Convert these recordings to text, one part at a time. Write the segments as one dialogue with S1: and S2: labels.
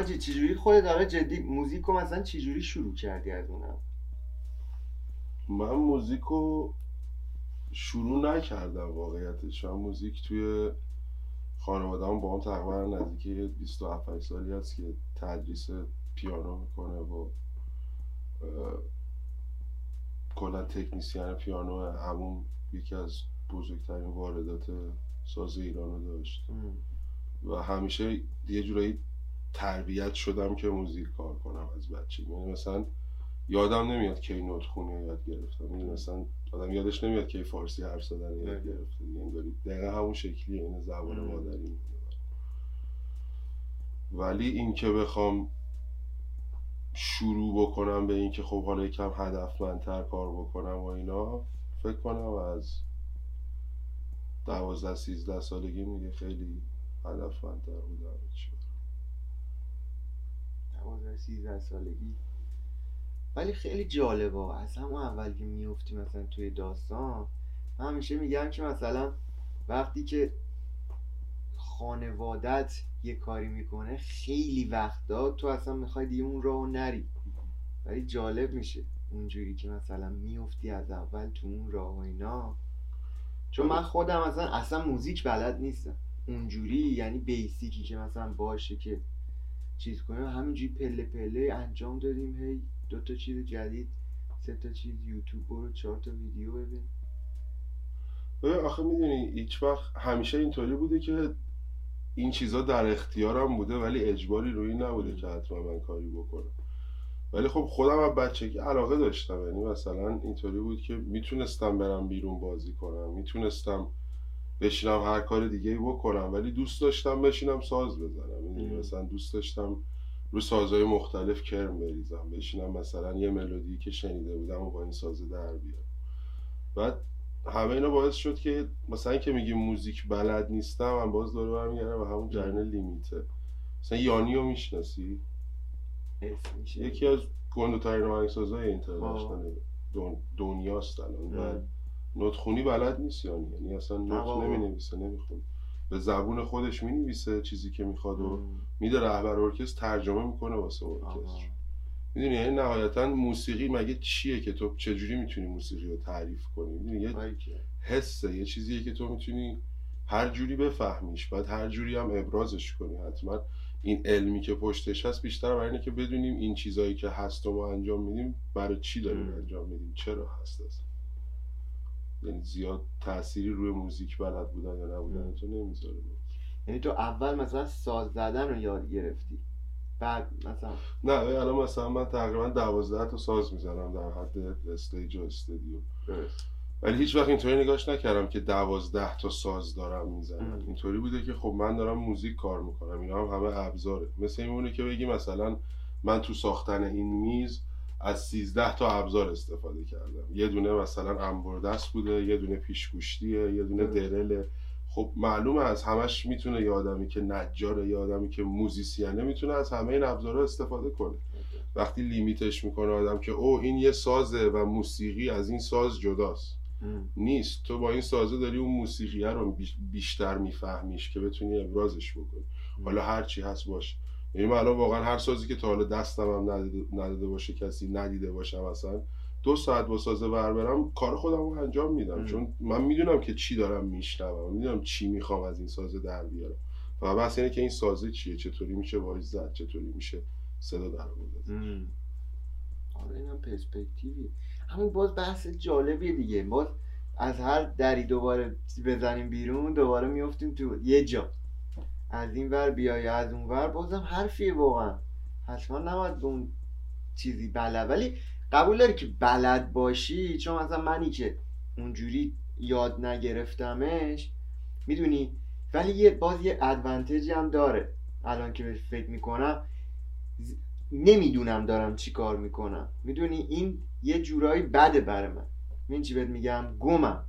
S1: حاجی چجوری خودت داره جدی موزیک رو مثلا چجوری شروع کردی از اونم؟
S2: من موزیک رو شروع نکردم واقعیتش. من موزیک توی خانواده هم با هم تقریبا نزدیک 27 سالی هست که تدریس پیانو می‌کنه و کلا تکنیسیان پیانو همون یکی از بزرگترین واردات ساز ایران رو داشت و همیشه یه جورایی تربیت شدم که موزیک کار کنم از بچه یعنی مثلا یادم نمیاد که این نوت خونه یاد گرفتم. یعنی مثلا آدم یادش نمیاد که فارسی حرف زدن یاد گرفته. دیگه انگاری دقیقا همون شکلیه این زبان مادری ولی اینکه بخوام شروع بکنم به اینکه خب حالا یکم هدفمندتر کار بکنم و اینا فکر کنم از دوازده سیزده سالگی میگه خیلی هدفمندتر بودم.
S1: دوازده سیزده سالگی. ولی خیلی جالبه. از همون اول که میفتی مثلا توی داستان من همیشه میگم که مثلا وقتی که خانوادت یه کاری می‌کنه خیلی وقتا تو اصلا می‌خوای دیگه اون راه نری. ولی جالب میشه اونجوری که مثلا میفتی از اول تو اون راه و اینا. چون من خودم مثلا اصلا موزیک بلد نیستم. اونجوری یعنی بیسیکی که مثلا باشه که چیز کنیم. همینجوری پله پله انجام دادیم. هی دو تا چیز جدید سه تا چیز یوتیوب برو چهار تا ویدیو ببین.
S2: آخه می‌دونی هیچ وقت همیشه اینطوری بوده که این چیزا در اختیارم بوده ولی اجباری روی نبوده که حتما من کاری بکنم. ولی خب خودم از بچگی علاقه داشتم. یعنی مثلا اینطوری بود که می‌تونستم برم بیرون بازی کنم می‌تونستم بشینم هر کار دیگه ای بکنم ولی دوست داشتم بشینم ساز بزنم. یعنی مثلا دوست داشتم رو سازهای مختلف کرم بریزم بشینم مثلا یه ملودی که شنیده بودم و با این سازه در بیارم. بعد همه اینا باعث شد که مثلا که میگیم موزیک بلد نیستم من باز داره برمیگردم و همون جرن لیمیته. مثلا یانی رو می‌شناسی؟ یکی از گندوترین آهنگسازهای اینترنشنال دنیاست الان. و نوتخونی بلد نیست یعنی. یعنی اصلا نوت نمی نویسه نمی‌خونه. به زبون خودش می نویسه چیزی که می‌خواد و میده رهبر ارکستر ترجمه می‌کنه واسه ارکستر. می‌دونی یعنی نهایتا موسیقی مگه چیه که تو چجوری می‌تونی موسیقی رو تعریف کنی؟ می‌دونی یه حسه یه چیزیه که تو می‌تونی هر جوری بفهمیش بعد هر جوری هم ابرازش کنی. حتما این علمی که پشتش هست بیشتر برای اینه که بدونیم این چیزایی که هست و ما انجام میدیم برای چی داریم انجام میدیم چرا هست اصلا؟ یعنی زیاد تأثیری روی موزیک بلد بودن یا نبودن تو نمی‌ذاره.
S1: یعنی تو اول مثلا ساز زدن رو یاد گرفتی. بعد مثلا
S2: نه الان مثلا من تقریبا دوازده تا ساز می‌زنم در حد استیج و استودیو. ولی هیچ وقت اینطوری نگاش نکردم که دوازده تا ساز دارم می‌زنم. اینطوری بوده که خب من دارم موزیک کار می‌کنم. اینا هم همه ابزاره. مثل این که بگی مثلا من تو ساختن این میز از 13 تا ابزار استفاده کردم. یه دونه مثلا انبردست بوده یه دونه پیشگوشتیه یه دونه درله. خب معلومه از همش می‌تونه یه آدمی که نجاره یه آدمی که موزیسیانه می‌تونه از همه این ابزارها استفاده کنه. وقتی لیمیتش می‌کنه آدم که او این یه سازه و موسیقی از این ساز جداست. نیست. تو با این سازه داری اون موسیقیه رو بیشتر میفهمیش که بتونی ابرازش بکنی. حالا هر چی هست باشه. یعنی من الان واقعا هر سازی که تا حالا دستم هم نداده باشه کسی ندیده باشم اصلا دو ساعت با سازه بر برم کار خودم رو انجام میدم. چون من می‌دونم که چی دارم میشنوم می‌دونم چی می‌خوام از این سازه در بیارم. و بس اینه که این سازه چیه؟ چطوری میشه وایس زد؟ چطوری میشه صدا در آورد؟
S1: آره اینم پرسپکتیوی همون باز بحث جالبیه دیگه. باز از هر دری دوباره بزنیم بیرون دوباره میفتیم تو یه جا. از این ور بیای از اون ور بازم حرفیه واقعا. حتما نباید به اون چیزی بلد. ولی قبول داری که بلد باشی چون مثلا منی که اونجوری یاد نگرفتمش می‌دونی؟ ولی یه باز یه ادوانتجی هم داره. الان که فکر می‌کنم نمی‌دونم دارم چی کار می‌کنم. می‌دونی؟ این یه جورایی بده بر من. من چی بهت میگم؟ گمم.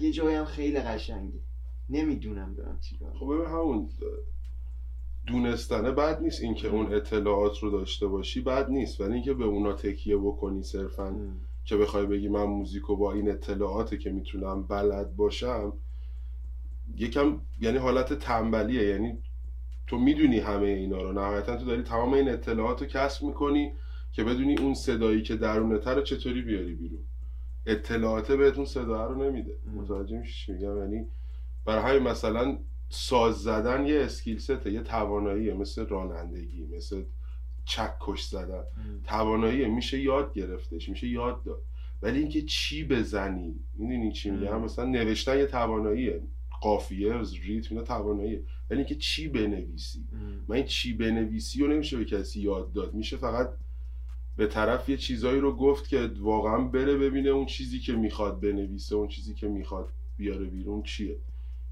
S1: یه هم خیلی قشنگه. نمی‌دونم دارم چیکار
S2: خب ببین همون دونستنه بد نیست اینکه اون اطلاعات رو داشته باشی بد نیست. ولی اینکه به اونا تکیه بکنی صرفا که بخوای بگی من موزیکو با این اطلاعاتی که می‌تونم بلد باشم یکم یعنی حالت تنبلیه. یعنی تو می‌دونی همه اینا رو. نهایتا تو داری تمام این اطلاعات رو کسب می‌کنی که بدونی اون صدایی که درونته رو چطوری بیاری بیرون. اطلاعات بهتون صدا رو نمیده. متوجه میشی میگم؟ یعنی برای همین مثلا ساز زدن یه اسکیل سته یه تواناییه مثل رانندگی مثل چکش زدن. تواناییه میشه یاد گرفتش میشه یاد داد. ولی اینکه چی بزنی می‌دونی چی میگم؟ مثلا نوشتن یه تواناییه. قافیه ریتم اینا تواناییه. ولی اینکه چی بنویسی؟ من این چی بنویسی رو نمیشه به کسی یاد داد. میشه فقط به طرف یه چیزایی رو گفت که واقعا بره ببینه اون چیزی که می‌خواد بنویسه اون چیزی که می‌خواد بیاره بیرون چیه.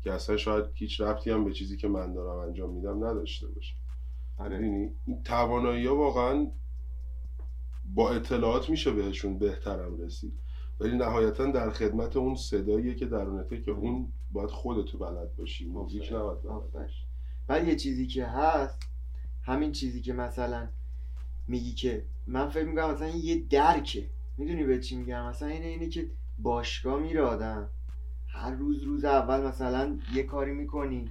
S2: که اصلا شاید هیچ ربطی هم به چیزی که من دارم انجام میدم نداشته باشه.
S1: آره.
S2: این توانایی ها واقعا با اطلاعات میشه بهشون بهترم رسید. ولی نهایتا در خدمت اون صداییه که درونته که اون باید خودتو بلد باشی موزیک نباید بلد باشی.
S1: بعد یه چیزی که هست همین چیزی که مثلا میگی که من فکر می‌کنم مثلا یه درکه. می‌دونی به چی میگم؟ مثلا اینه اینه که باشگاه میره آدم. هر روز روز اول مثلا یه کاری می‌کنی.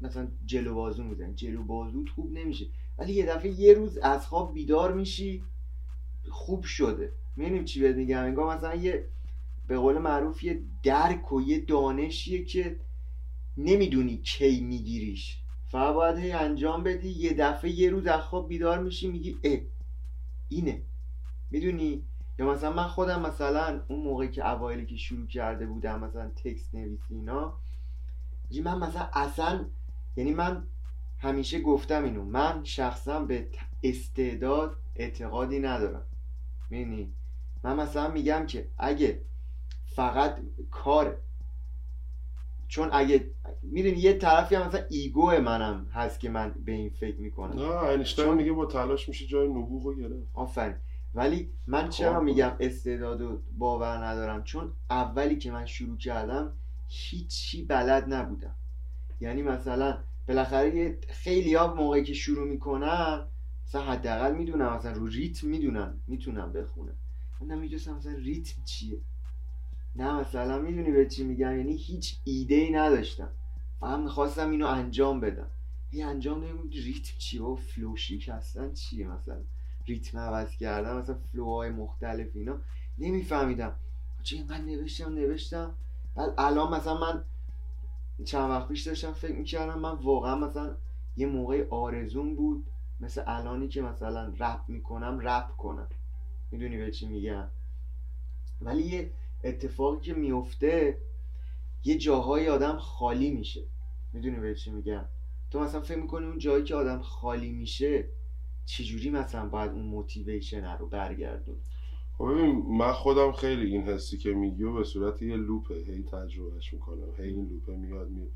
S1: مثلا جلو بازو می‌زنی. جلو بازو خوب نمیشه. ولی یه دفعه یه روز از خواب بیدار میشی خوب شده. می‌دونیم چی بهت میگم؟ انگار مثلا یه به قول معروف یه درک و یه دانشیه که نمی‌دونی کی میگیریش. فقط باید هی انجام بدی یه دفعه یه روز از خواب بیدار میشی میگی اه اینه. می‌دونی؟ یا مثلا من خودم مثلا اون موقعی که اوایلی که شروع کرده بودم مثلا تکست نویسی اینا من مثلا اصلا یعنی من همیشه گفتم اینو من شخصا به استعداد اعتقادی ندارم. می‌دونی؟ من مثلا میگم که اگه فقط کار چون اگه می‌دونی یه طرفی هم مثلا ایگو منم هست که من به این فکر می‌کنم.
S2: نه اینشتین چون... میگه با تلاش میشه جای نبوغ رو گرفت.
S1: آفرین. ولی من چرا میگم استعداد و باور ندارم؟ چون اولی که من شروع کردم هیچی بلد نبودم. یعنی مثلا بالاخره خیلی ها موقعی که شروع می‌کنن مثلا حداقل می‌دونم مثلا رو ریتم می‌دونم می‌تونم بخونم. من نمی‌دونستم مثلا ریتم چیه. نه مثلا می‌دونی به چی میگم؟ یعنی هیچ ایده ای نداشتم. فقط می‌خواستم اینو انجام بدم. یه انجام بدم ریتم چیه؟ و flow شکستن چیه مثلا؟ ریتم عوض کردن مثلا flow های مختلف اینا. نمیفهمیدم. چه من نوشتم نوشتم. بعد الان مثلا من چند وقت پیش داشتم فکر می‌کردم من واقعا مثلا یه موقع آرزون بود مثل الانی که مثلا رپ می‌کنم رپ کنم. می‌دونی به چی میگم؟ ولی یه اتفاقی که میفته یه جاهای آدم خالی میشه. می‌دونی به چی میگم؟ تو مثلا فکر می‌کنی اون جایی که آدم خالی میشه چجوری مثلا باید اون موتیویشن رو برگردون؟
S2: خب ببین من خودم خیلی این حسی که میگی و به صورت یه لوپه هی تجربهش می‌کنم. هی این لوپه میاد میاد.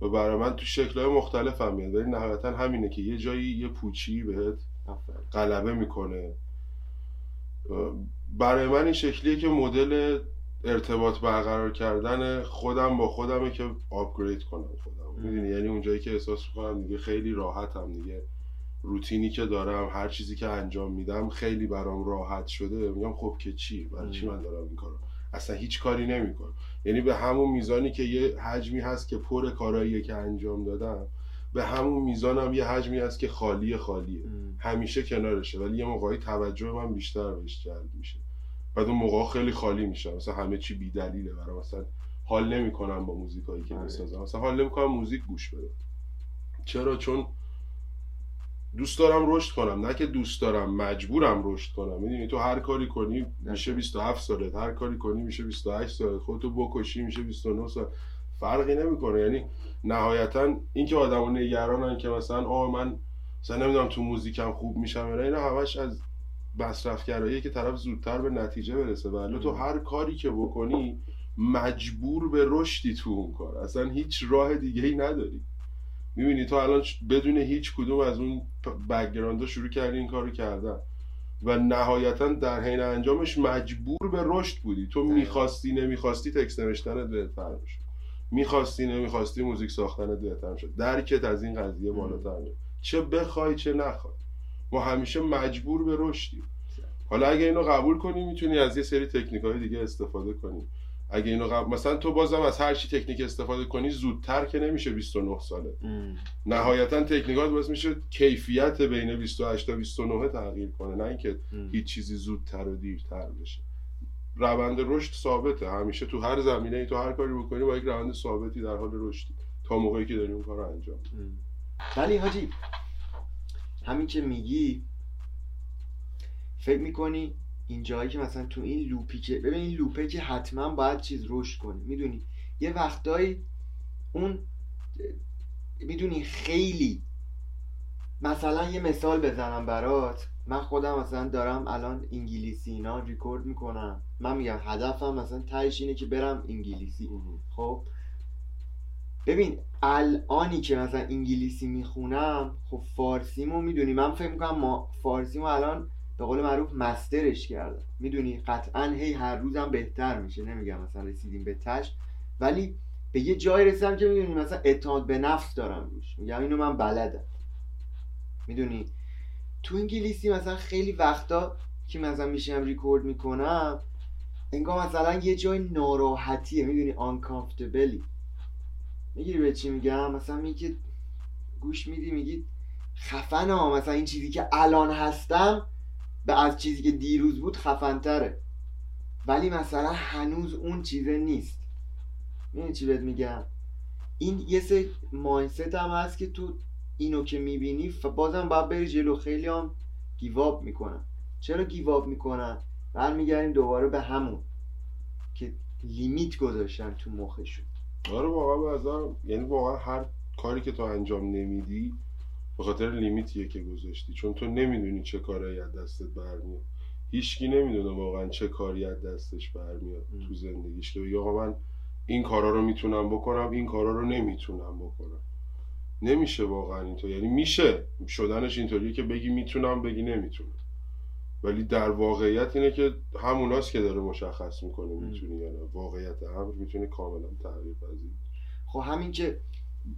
S2: و برای من تو شکلهای مختلف هم میاد. ولی نهایتا همینه که یه جایی یه پوچی بهت غلبه می‌کنه. برای من این شکلیه که مدل ارتباط برقرار کردن خودم با خودمه که آپگرید کنم خودم. می‌دونی؟ یعنی اونجایی که احساس می‌کنم دیگه خیلی راحتم دیگه. روتینی که دارم هر چیزی که انجام میدم خیلی برام راحت شده. میگم خب که چی؟ برای چی من دارم این کارو؟ اصلا هیچ کاری نمی‌کنم. یعنی به همون میزانی که یه حجمی هست که پر کارایی که انجام دادم به همون میزانم یه حجمی هست که خالی خالیه. همیشه کنارشه ولی یه موقعی توجه من بیشتر بهش جلب میشه. بعد اون موقع خیلی خالی میشه مثلا همه چی بی دلیله برای مثلا حال نمی‌کنم با موزیکایی که آره. می‌سازم. مثلا حال نمی‌کنم موزیک گوش بدم چرا؟ چون دوست دارم رشد کنم. نه که دوست دارم مجبورم رشد کنم. می‌دونی تو هر کاری کنی میشه 27 سالت. هر کاری کنی میشه 28 سالت. خودتو بکشی میشه 29 سال فرقی نمی‌کنه. یعنی نهایتا اینکه آدمو نگرانن که مثلا آه من مثلا نمی‌دونم تو موزیکم خوب میشم یا اینا همش از مصرفگرایی که طرف زودتر به نتیجه برسه. ولی تو هر کاری که بکنی مجبور به رشدی تو اون کار. اصلا هیچ راه دیگه ای نداری. می‌بینی تو الان بدون هیچ کدوم از اون background شروع کردی این کارو کردن. و نهایتا در حین انجامش مجبور به رشد بودی. تو می‌خواستی نمی‌خواستی text نوشتن بهتر می‌شد. می‌خواستی نمی‌خواستی موزیک ساختن بهتر شد درکت از این قضیه بالاتر میاد چه بخوای چه نخوای. ما همیشه مجبور به رشدیم. حالا اگه اینو قبول کنی می‌تونی از یه سری تکنیک های دیگه استفاده کنی. اگه اینو قبل مثلا تو بازم از هر چی تکنیک استفاده کنی زودتر که نمیشه 29 ساله
S1: ام.
S2: نهایتا تکنیکات باعث میشه کیفیت بین 28 تا 29 تغییر کنه نه اینکه. هیچ چیزی زودتر و دیرتر بشه روند رشد ثابته همیشه تو هر زمینه ای تو هر کاری بکنی با یک روند ثابتی در حال رشدی تا موقعی که داری اون کار رو انجام.
S1: ولی حاجی همین که میگی فکر می‌کنی این جایی که مثلا تو این لوپی که ببین این لوپه که حتما باید چیز رشد کنه. می‌دونی؟ یه وقتایی اون می‌دونی؟ خیلی مثلا یه مثال بزنم برات. من خودم مثلا دارم الان انگلیسی اینا ریکورد می‌کنم. من میگم هدفم مثلا تهش اینه که برم انگلیسی. خب؟ ببین الانی که مثلا انگلیسی می‌خونم خب فارسیمو می‌دونی؟ من فکر می‌کنم ما فارسیمو الان به قول معروف مسترش کردم. می‌دونی؟ قطعا هی هر روزم بهتر میشه. نمیگم مثلا رسیدیم به تش. ولی به یه جای رسیدم که می‌دونی مثلا اعتماد به نفس دارم روش. میگم اینو من بلدم. می‌دونی؟ تو انگلیسی مثلا خیلی وقتا که مثلا میشم ریکورد می‌کنم انگار مثلا یه جای ناراحتیه. می‌دونی؟ uncomfortably. می‌گیری به چی میگم؟ مثلا میگی گوش میدی میگی خفن ها. مثلا این چیزی که الان هستم به از چیزی که دیروز بود خفنتره. ولی مثلا هنوز اون چیزه نیست. می‌دونی چی بهت میگم؟ این یه سه مایندست هم هست که تو اینو که می‌بینی بازم باید بری جلو. خیلی هم گیواب می‌کنن. چرا گیواب می‌کنن؟ برمیگردیم دوباره به همون که لیمیت گذاشتن تو مخشون.
S2: آره واقعا به یعنی واقعا هر کاری که تو انجام نمیدی به خاطر لیمیتیه که گذاشتی. چون تو نمی‌دونی چه کاری از دستت برمیاد. هیچکی نمی‌دونه واقعا چه کاری از دستش برمیاد. تو زندگیش. که بگه آقا من این کارا رو می‌تونم بکنم این کارا رو نمی‌تونم بکنم. نمیشه واقعا اینطور یعنی میشه. شدنش اینطوریه که بگی می‌تونم بگی نمی‌تونم. ولی در واقعیت اینه که هموناست که داره مشخص می‌کنه می‌تونی یا نه. واقعیت امر می‌تونه کاملا تغییر پذیر
S1: خب همین که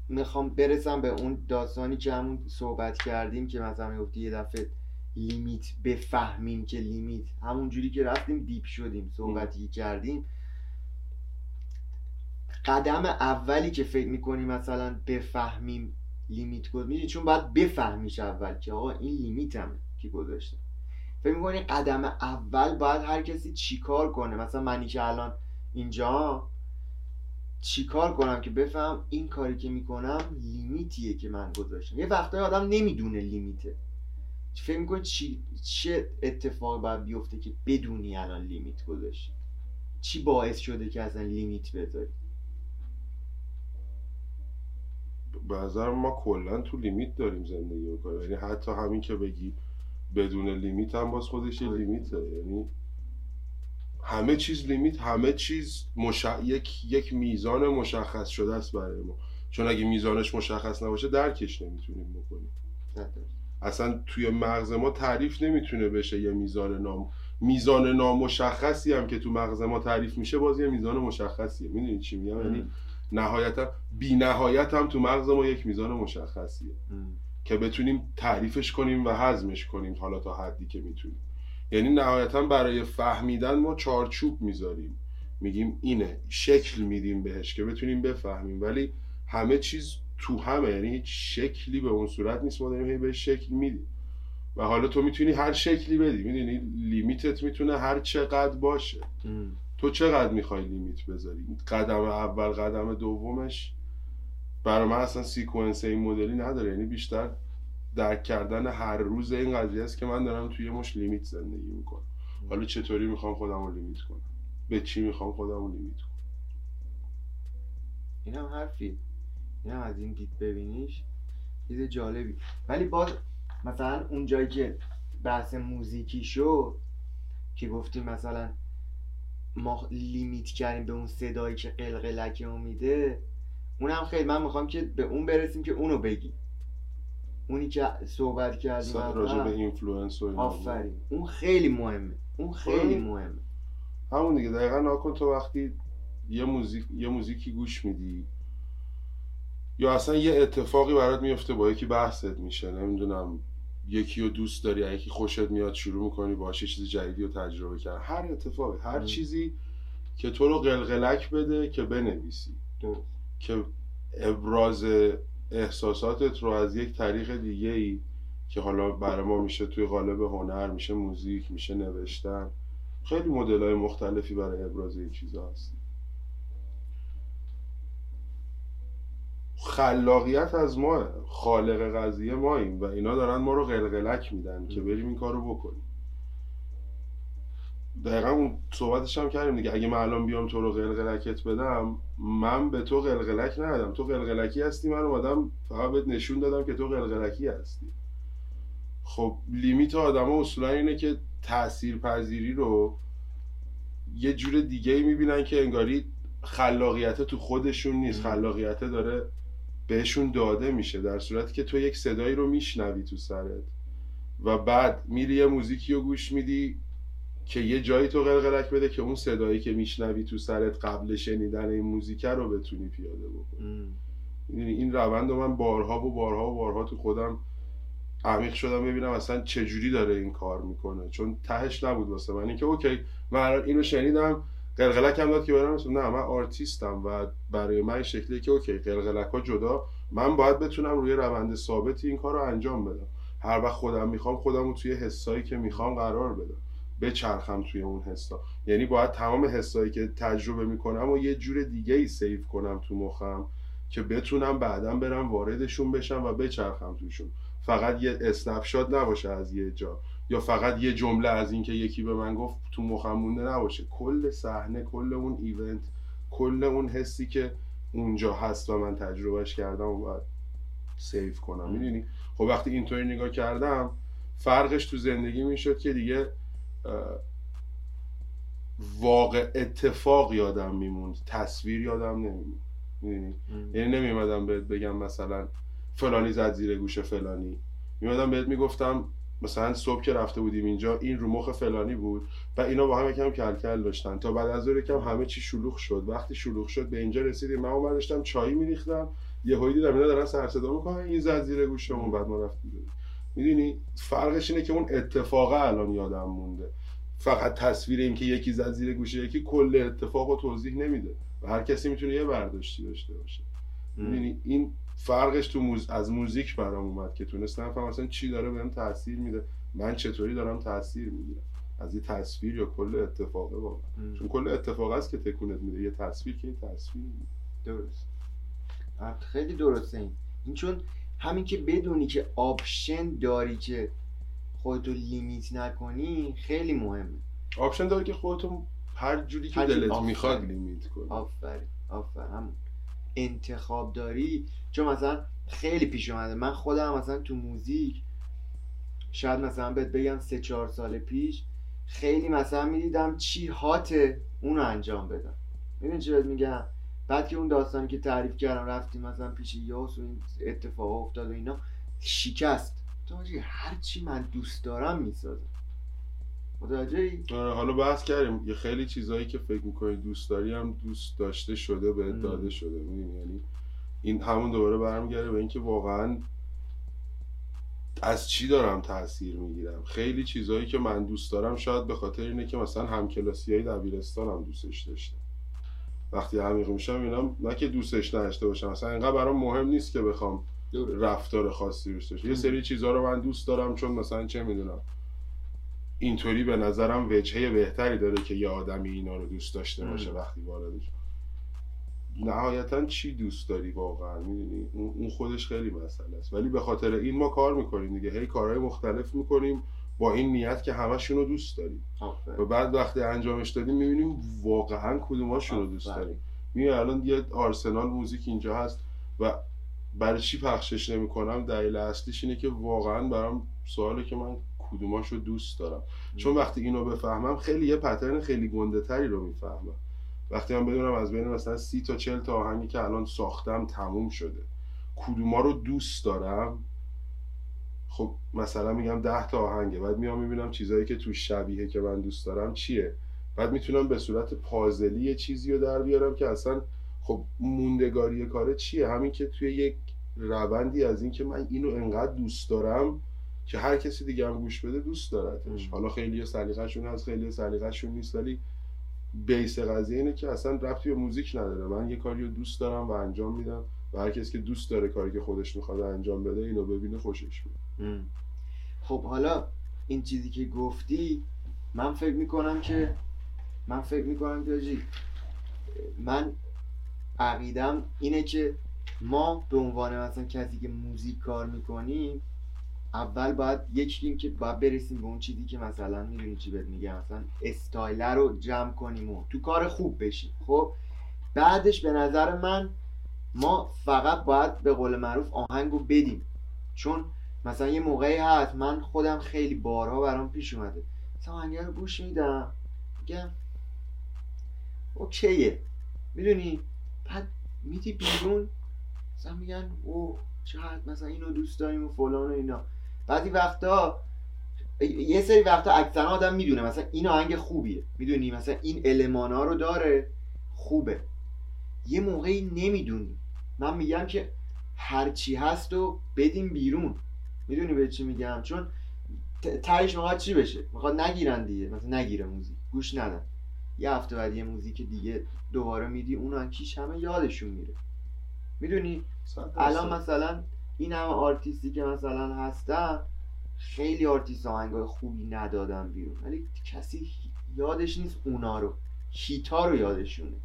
S1: می‌خوام برسم به اون داستانی که همون صحبت کردیم که مثلا می‌گفتی یه دفعه limit بفهمیم که limit همون جوری که رفتیم deep شدیم صحبتی کردیم. قدم اولی که فکر می‌کنی مثلا بفهمیم limit گذاشتیم چون باید بفهمیش اول که آقا این limit مه که گذاشتم. فکر می‌کنی قدم اول باید هر کسی چیکار کنه؟ مثلا منی که الان اینجا چیکار کنم که بفهمم این کاری که می‌کنم limit یه که من گذاشتم؟ یه وقتای آدم نمی‌دونه limit ه فکر می‌کنی چی چه اتفاقی باید بیفته که بدونی الان لیمیت گذاشتی؟ چی باعث شده که اصلا لیمیت بذاری؟
S2: به نظر ما کلا تو لیمیت داریم زندگی می‌کنیم. یعنی حتی همین که بگی بدون لیمیت هم باز خودش یه
S1: آره.
S2: لیمیته. یعنی همه چیز لیمیت همه چیز مش... یک یک میزان مشخص شده است برای ما. چون اگه میزانش مشخص نباشه درکش نمی‌تونیم بکنیم. اصلا توی مغز ما تعریف نمی‌تونه بشه یه میزان نام میزان نامشخصی هم که تو مغز ما تعریف میشه باز یه میزان مشخصیه. می‌دونی چی میگم؟ یعنی نهایتا بی نهایت هم تو مغز ما یک میزان مشخصیه. که بتونیم تعریفش کنیم و هضمش کنیم حالا تا حدی که می‌تونیم. یعنی نهایتا برای فهمیدن ما چارچوب می‌ذاریم. میگیم اینه شکل میدیم بهش که بتونیم بفهمیم. ولی همه چیز تو همه یعنی هیچ شکلی به اون صورت نیست. ما داریم هی بهش شکل میدیم. و حالا تو می‌تونی هر شکلی بدی. می‌دونی؟ limit ت می‌تونه هر چقدر باشه. تو چقدر می‌خوای limit بذاری؟ قدم اول قدم دومش؟ برای من اصلا sequence این مدلی نداره. یعنی بیشتر درک کردن هر روز این قضیه است که من دارم توی یه مشت limit زندگی می‌کنم. حالا چطوری می‌خوام خودم رو limit کنم؟ به چی می‌خوام خودم رو limit کنم؟
S1: این هم حرفی. این هم از این دید ببینیش. چیز جالبی. ولی باز مثلا اون جایی که بحث موزیکی شد که گفتیم مثلا ما limit کردیم به اون صدایی که قلقلک میده اونم خیلی من می‌خوام که به اون برسیم که اونو بگی اونی که صحبت کردیم
S2: راجع به influence و اینا.
S1: آفرین. اون خیلی مهمه. اون خیلی
S2: آره.
S1: مهمه.
S2: همون دیگه. دقیقا ناکن تو وقتی یه موزیک یه موزیکی گوش میدی یا اصلا یه اتفاقی برات میفته با یکی بحثت میشه. نمی‌دونم. یکی رو دوست داری یکی خوشت میاد شروع می‌کنی باشه چیز جدیدی رو تجربه کرد هر اتفاقی هر
S1: ام.
S2: چیزی که تو رو قلقلک بده که بنویسی.
S1: درست.
S2: که ابراز احساساتت رو از یک طریق دیگه ای که حالا برای ما میشه توی قالب هنر میشه موزیک میشه نوشتن خیلی مدل های مختلفی برای ابراز این چیزا هست. خلاقیت از ما خالق قضیه ماییم و اینا دارن ما رو قلقلک میدن که بریم این کارو بکنیم. دقیقا اون صحبتش هم کردیم دیگه. اگه من الان بیام تو رو قلقلکت بدم من به تو قلقلک ندادم. تو قلقلکی هستی من اومدم فقط بهت نشون دادم که تو قلقلکی هستی. خب لیمیت آدم اصولا اینه که تأثیر پذیری رو یه جور دیگه می‌بینن که انگاری خلاقیت تو خودشون نیست. خلاقیت داره بهشون داده میشه در صورتی که تو یک صدایی رو میشنوی تو سرت. و بعد میری یه موزیکی رو گوش میدی. که یه جایی تو قلقلک بده که اون صدایی که میشنوی تو سرت قبل شنیدن این موزیک رو بتونی پیاده بکنی. این روند رو من بارها و بارها و بارها تو خودم عمیق شدم ببینم اصلا چجوری داره این کار می‌کنه. چون تهش نبود واسه من. اینکه okay من اینو شنیدم قلقلک هم داد که برم. نه من آرتیستم و برای من شکلی که okay قلقلک ها جدا. من باید بتونم روی روند ثابتی این کار رو انجام بدم. هر وقت خودم می‌خوام خودم رو توی حسایی که می‌خوام قرار بدم. بچرخم توی اون حسا. یعنی باید تمام حسایی که تجربه می‌کنم و یه جور دیگه ای save کنم تو مخم که بتونم بعدا برم واردشون بشم و بچرخم توشون. فقط یه snapshot نباشه از یه جا. یا فقط یه جمله از اینکه یکی به من گفت تو مخم مونده نباشه. کل صحنه کل اون event کل اون حسی که اونجا هست و من تجربهش کردم و باید save کنم. می‌دونی؟ خب وقتی اینطوری نگاه کردم فرقش تو زندگی می‌شد که دیگه واقع اتفاق یادم میموند. تصویر یادم نمیموند. یعنی نمیمدم بهت بگم مثلا فلانی زد زیر گوش فلانی. میمدم بهت می‌گفتم مثلا صبح که رفته بودیم اینجا این رو مخ فلانی بود و اینا با هم یکم کلکل داشتن. تا بعد از ظهر یکم همه چی شلوغ شد. وقتی شلوغ شد به اینجا رسیدیم. من اون داشتم چایی میریختم. یه هایی دیدم اینا دارن سر صدا می‌کنن. این زد زیر گوشمون بعد ما رفتیم. می‌دونی؟ فرقش اینه که اون اتفاقه الان یادم مونده. فقط تصویر این که یکی زد زیر گوشه یکی کل اتفاق رو توضیح نمیده. و هر کسی می‌تونه یه برداشتی داشته باشه. می‌دونی؟ این فرقش تو موز... از موزیک برام اومد که تونستم بفهمم اصلا چی داره بهم تاثیر میده. من چطوری دارم تاثیر می‌گیرم؟ از یه تصویر یا کل اتفاقه واقعا. چون کل اتفاق است که تکونت میده. یه تصویر که یه تصویر میده.
S1: درست. خیلی درسته این. این چون همین که بدونی که option داری که خودتو limit نکنی خیلی مهمه.
S2: option داری که خودتو هر جوری که دلت می‌خواد limit کنی.
S1: آفرین آفرین. همون انتخاب داری. چون مثلا خیلی پیش اومده. من خودم مثلا تو موزیک شاید مثلا بهت بگم سه چهار سال پیش خیلی مثلا می‌دیدم چی hot ه اون رو انجام بدم. می‌دونی چی میگم؟ بعد که اون داستانی که تعریف کردم رفتیم مثلا پیش یاس و این اتفاق افتاد و اینا شکست. تو هر چی من دوست دارم می‌سازم. متوجه
S2: آره حالا بحث کردیم. یه خیلی چیزایی که فکر می‌کنی دوست داری هم دوست داشته شده به داده شده. می‌دونی؟ یعنی این همون دوباره برمیگرده به اینکه واقعا از چی دارم تاثیر می‌گیرم. خیلی چیزهایی که من دوست دارم شاید به خاطر اینه که مثلا همکلاسی های دبیرستانم دوستش داشتم. وقتی عمیق میشم اینا نه که دوستش نداشته باشم مثلا اینقدر برام مهم نیست که بخوام رفتار خاصی روش داشته یه سری چیزها رو من دوست دارم چون مثلا چه می‌دونم اینطوری به نظرم وجهه بهتری داره که یه آدمی اینا رو دوست داشته باشه وقتی واردش نهایتا چی دوست داری واقعا؟ می‌دونی؟ اون خودش خیلی مسئله است. ولی به خاطر این ما کار می‌کنیم دیگه. هی کارهای مختلف می‌کنیم. با این نیت که همشون رو دوست داریم. و بعد وقتی انجامش دادیم می‌بینیم واقعا کدوماشون رو دوست داریم. می‌بینی الان یه آرسنال موزیک اینجا هست و برای چی پخشش نمی‌کنم؟ دلیل اصلیش اینه که واقعا برام سواله که من کدوماش رو دوست دارم. چون وقتی اینو بفهمم خیلی یه پترن خیلی گنده تری رو می‌فهمم. وقتی من بدونم از بین مثلا سی تا چل تا آهنگی که الان ساختم تموم شده. کدوما رو دوست دارم؟ خب مثلا میگم ده تا آهنگه بعد میام می‌بینم چیزایی که تو شبیه که من دوست دارم چیه. بعد می‌تونم به صورت پازلی یه چیزی رو در بیارم که اصلا خب موندگاری کاره چیه؟ همین که توی یک روندی از این که من اینو انقدر دوست دارم که هر کسی دیگه هم گوش بده دوست دارتش. حالا خیلی سلیقه‌شون هست خیلی سلیقه‌شون نیست ولی بیس قضیه اینه که اصلا ربطی به موزیک نداره. من یه کاری رو دوست دارم و انجام میدم و هر کسی که دوست داره کاری که خودش می‌خواد انجام بده اینو ببینه خوشش میاد.
S1: خب حالا این چیزی که گفتی من فکر می‌کنم که من فکر می‌کنم که آجی، من عقیدم اینه که ما به عنوان مثلا کسی که موزیک کار می‌کنیم اول باید یکی این که باید برسیم به اون چیزی که مثلا می‌دونی چی بهت میگم مثلا استایلر رو جمع کنیم و تو کار خوب بشیم. خب بعدش به نظر من ما فقط باید به قول معروف آهنگ رو بدیم. چون مثلا یه موقعی هست من خودم خیلی بارها برام پیش اومده. مثلا آهنگ رو گوش میدم. میگم اوکیه. می‌دونی؟ بعد میدی بیرون. مثلا میگن او چقدر مثلا اینو دوست داریم و فلان و اینا. بعضی وقتا یه سری وقتا اکثرا آدم می‌دونه مثلا این آهنگ خوبیه. می‌دونی؟ مثلا این المانا رو داره خوبه. یه موقعی نمی‌دونی. من میگم که هرچی هست و بدیم بیرون. می‌دونی به چی میگم؟ چون تهش می‌خواد چی بشه؟ می‌خواد نگیرن دیگه. مثلا نگیره موزیک. گوش ندن. یه هفته بعد یه موزیک دیگه دوباره میدی اون یکیش همه یادشون میره. می‌دونی؟ الان. مثلا این همه آرتیستی که مثلا هستن خیلی آرتیست آهنگای خوبی ندادن بیرون. ولی کسی یادش نیست اونا رو. هیتا رو یادشونه.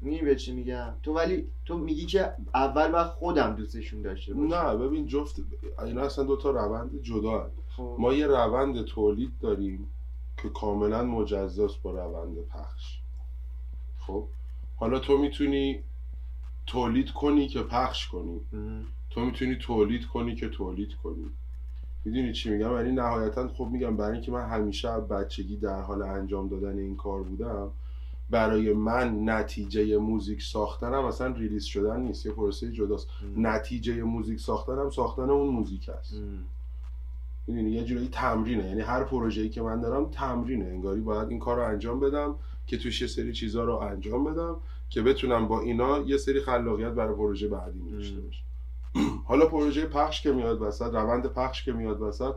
S1: می‌دونی به چی میگم؟ تو ولی تو میگی که اول باید خودم دوستشون داشته باشم
S2: نه ببین جفت اینا اصلا دو تا روند جدا هست.
S1: خب.
S2: ما یه روند تولید داریم که کاملا مجزاست با روند پخش. خب؟ حالا تو می‌تونی تولید کنی که پخش کنی.
S1: ام.
S2: تو می‌تونی تولید کنی که تولید کنی. می‌دونی چی میگم؟ یعنی نهایتا خب میگم برای اینکه من همیشه بچگی در حال انجام دادن این کار بودم برای من نتیجه موزیک ساختنم اصلا release شدن نیست یه پروسه جداست
S1: ام.
S2: نتیجه موزیک ساختنم ساختن اون موزیک است. می‌دونی یه جورایی تمرینه یعنی هر پروژه‌ای که من دارم تمرینه انگاری باید این کار رو انجام بدم که توش یه سری چیزها رو انجام بدم که بتونم با اینا یه سری خلاقیت برای پروژه بعدی داشته. باشم حالا پروژه پخش که میاد وسط روند پخش که میاد وسط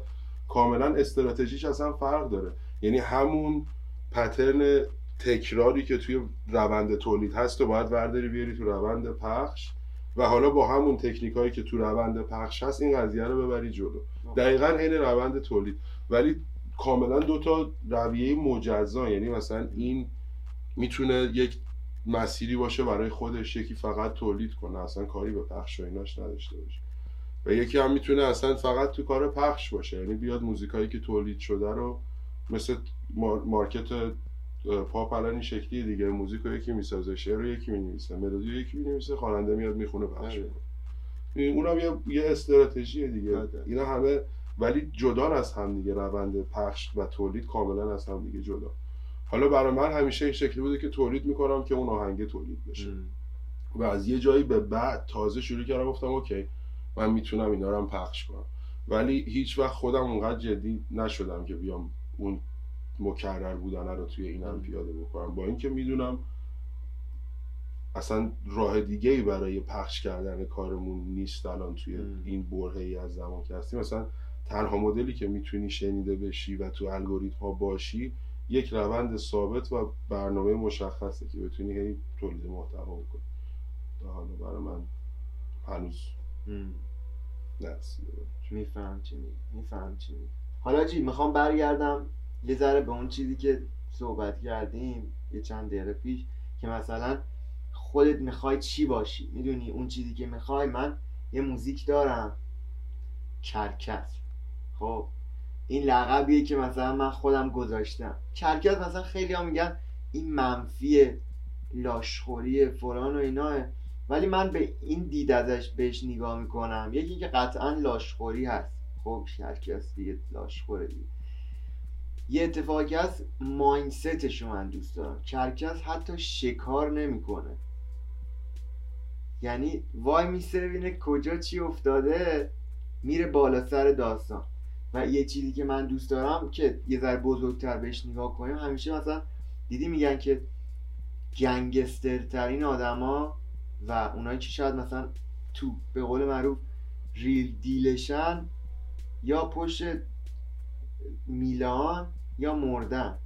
S2: کاملا استراتژیش اصلا فرق داره یعنی همون پترن تکراری که توی روند تولید هست و باید ورداری بیاری تو روند پخش. و حالا با همون تکنیک هایی که تو روند پخش هست این قضیه رو ببری جلو. دقیقا عین روند تولید. ولی کاملا دو تا رویه مجزا. یعنی مثلا این می‌تونه یک مسیری باشه برای خودش یکی فقط تولید کنه. اصلا کاری به پخش و ایناش نداشته باشه. و یکی هم می‌تونه اصلا فقط تو کار پخش باشه. یعنی بیاد موزیکایی که تولید شده رو مثل مار- مارکت پاپ الان این شکلی دیگه موزیک رو یکی می‌سازه شعر رو یکی می‌نویسه ملودی رو یکی می‌نویسه خواننده میاد می‌خونه پخش. می‌کنه اونم یه یه استراتژی دیگه
S1: بله.
S2: اینا همه ولی جدا از هم دیگه روند پخش و تولید کاملا از هم دیگه جدا حالا برای من همیشه این شکلی بوده که تولید می‌کنم که اون آهنگ تولید بشه
S1: ام.
S2: و از یه جایی به بعد تازه شروع کردم گفتم اوکی من می‌تونم اینا رو هم پخش کنم ولی هیچ وقت خودم اونقدر جدی نشدم که بیام اون مکرر بودن رو توی این هم
S1: م.
S2: پیاده بکنم با اینکه می‌دونم اصلا راه دیگه ای برای پخش کردن کارمون نیست الان توی. این برهه ای از زمان که هستیم مثلا تنها مدلی که می‌تونی شنیده بشی و تو الگوریتم ها باشی یک روند ثابت و برنامه مشخصه که بتونی هی تولید محتوا بکنی حالا برای من هنوز. نرسیده
S1: میفهم چی میفهم چی حالا جی می‌خوام برگردم یه ذره به اون چیزی که صحبت کردیم یه چند دقیقه پیش که مثلا خودت می‌خوای چی باشی؟ می‌دونی اون چیزی که می‌خوای من یه موزیک دارم. کرکس. خب این لقبیه که مثلا من خودم گذاشتم. کرکس مثلا خیلی ها میگن این منفیه لاشخوریه فلان و ایناه. ولی من به این دید ازش بهش نگاه می‌کنم. یکی که قطعا لاشخوری هست. خب کرکس دیگه لاشخوره دیگه. یه اتفاقی که هست mindset شو من دوست دارم. کرکس حتی شکار نمی‌کنه. یعنی وای میسه ببینه کجا چی افتاده میره بالا سر داستان. و یه چیزی که من دوست دارم که یه ذره بزرگتر بهش نگاه کنیم همیشه مثلا دیدی میگن که گنگسترترین آدما و اونایی که شاید مثلا تو به قول معروف ریل دیلشن یا پشت میلان یا مردن؟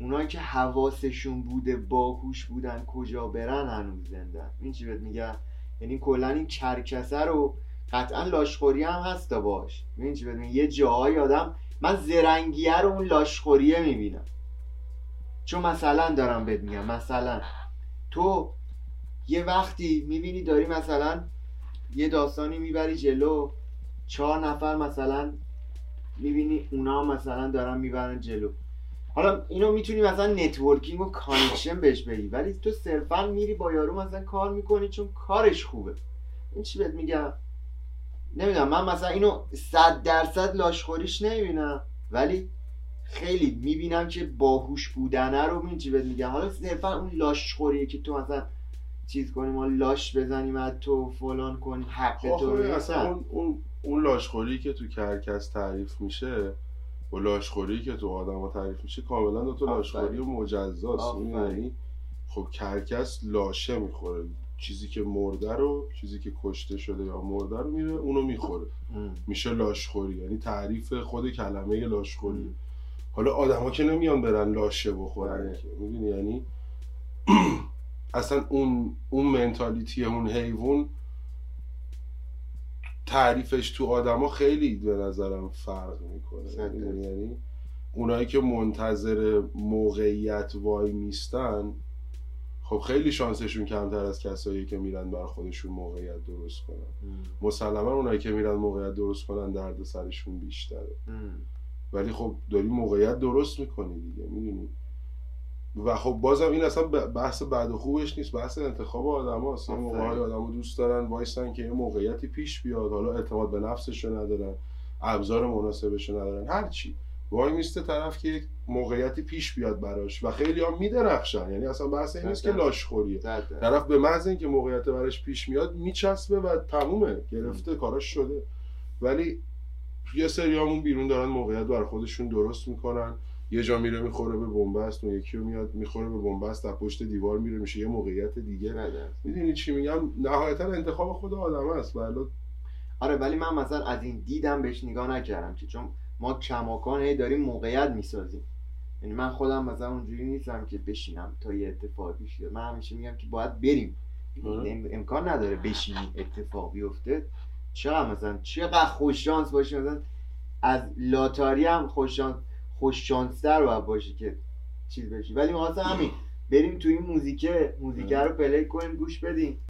S1: اونایی که حواسشون بوده باهوش بودن کجا برن هنوز زندن. این چی بهت میگم؟ یعنی کلا این کرکسه رو قطعا لاشخوری هم هست باش این چی یه جاهای آدم من زرنگیه رو اون لاشخوریه می‌بینم. چون مثلا دارم بهت میگم مثلا. تو یه وقتی می‌بینی داری مثلا یه داستانی می‌بری جلو چهار نفر مثلا می‌بینی اونا مثلا دارن می‌برن جلو. حالا اینو می‌تونی مثلا networking و connection بهش بگی ولی تو صرفا میری با یارو مثلا کار می‌کنی چون کارش خوبه. این چی بهت میگم؟ نمی‌دونم من مثلا اینو صد درصد لاشخوریش نمی‌بینم ولی خیلی می‌بینم که باهوش بودنه رو این چی بهت میگم؟ حالا صرفا اون لاشخوریه که تو مثلا چیز کنیم ما لاش بزنیم از تو فلان کنیم حق تو
S2: اصلا. اون, اون, لاشخوری که تو کرکس تعریف میشه و لاشخوری که تو آدم تعریف میشه کاملا دو تا
S1: آفرین.
S2: لاشخوری مجزاست این
S1: آفرین.
S2: یعنی خب کرکس لاشه می‌خوره چیزی که مرده رو چیزی که کشته شده یا مرده رو میره اونو می‌خوره
S1: ام.
S2: میشه لاشخوری یعنی تعریف خود کلمه لاشخوری. حالا آدما که نمیان برن لاشه بخورن
S1: بله.
S2: می‌دونی یعنی اصلا اون اون منتالیتی اون حیوان تعریفش تو آدما خیلی به نظرم فرق می‌کنه؟ یعنی اونایی که منتظر موقعیت وای میستن خب خیلی شانسشون کمتر از کسایی که میرن بر خودشون موقعیت درست کنن. مسلما اونایی که میرن موقعیت درست کنن درد سرشون بیشتره
S1: ام.
S2: ولی خب داری موقعیت درست می‌کنی دیگه می‌دونی و خب بازم این اصلا بحث بد و خوبش نیست بحث انتخاب آدم هست یه
S1: آفرین.
S2: موقعی آدم دوست دارن وایسن که یه موقعیتی پیش بیاد. حالا اعتماد به نفسشو ندارن ابزار مناسبشو ندارن هرچی وای میسته طرف که یک موقعیتی پیش بیاد براش و خیلی هم میدرخشن. یعنی اصلا بحث این نیست که لاشخوریه. طرف به محض اینکه موقعیت براش پیش میاد میچسبه و تمومه. گرفته کاراش شده. ولی یه سریامون بیرون دارن موقعیت بر خودشون درست می‌کنن. یه جا میره می‌خوره به بنبست اون یکی رو میاد می‌خوره به بنبست از پشت دیوار میره میشه یه موقعیت دیگه. می‌دونی چی میگم؟ نهایتا انتخاب خود آدم است ولی
S1: آره ولی من مثلا از این دیدم بهش نگاه نکردم که چون ما کماکان هی داریم موقعیت می‌سازیم. یعنی من خودم مثلا اونجوری نیستم که بشینم تا یه اتفاق پیش بیاد من همیشه میگم که باید بریم.
S2: آره.
S1: ام- امکان نداره بشینیم اتفاق بیفته. چقدر مثلا چقدر خوش شانس باشی. مثلا از لاتاری هم خوش شانس خوش شانستر باید باشی که چیز بشی. ولی ما همین بریم تو این موزیکه. موزیکه رو پلی کنیم گوش بدیم.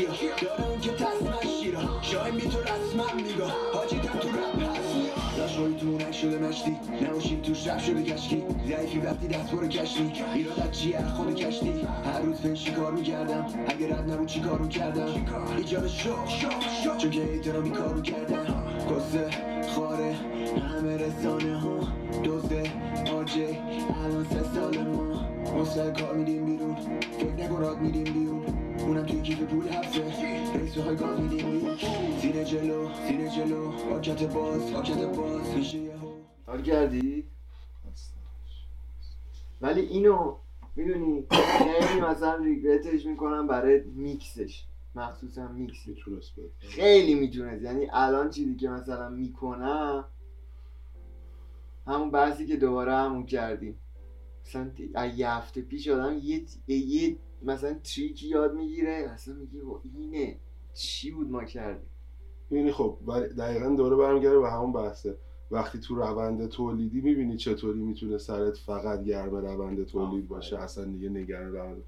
S3: حسرت کیا دارم که تصمش شیرا شاین بی تو رسمم میگا حاجی تو رپ هست لاشوی تو اونک شده مشتی. نباشیم توش رفت شده کشکی ضعیفی وقتی دست برو کشتی. ایرادت چیه؟ از خود کشتی. هر روز فنشی کار می‌کردم اگه رد نبود چی کارو کردم؟ ایجاد شو. چون که ایترا می کارو کردم. قصه خاره همه رسانه ها. دوزه آجه. الان سه سال ما. مستقل کار میدیم بیرون. فکر نکن راد میدیم بیرون. اونم توی کیف پول هفته. رئیس های گاز میدیم سینه جلو سینه جلو. پاکت باز پاکت باز. میشه یه هو
S1: حال کردی؟ ولی اینو می‌دونی خیلی مثلا regret ش می‌کنم برای میکسش مخصوصا میکس
S2: می‌تونست
S1: خیلی می‌تونست. یعنی الان چیزی که مثلا می‌کنم همون بحثی که دوباره همون کردیم. مثلا یه هفته پیش آدم یه, یه مثلا تریکی یاد می‌گیره اصلا میگه "وا، اینه چی بود ما کردیم؟
S2: می‌بینی خب دقیقا دوره برمیگرده به همون بحثه. وقتی تو روند تولیدی می‌بینی چطوری می‌تونه سرت فقط گرم روند تولید. باشه اصلا دیگه نگران روند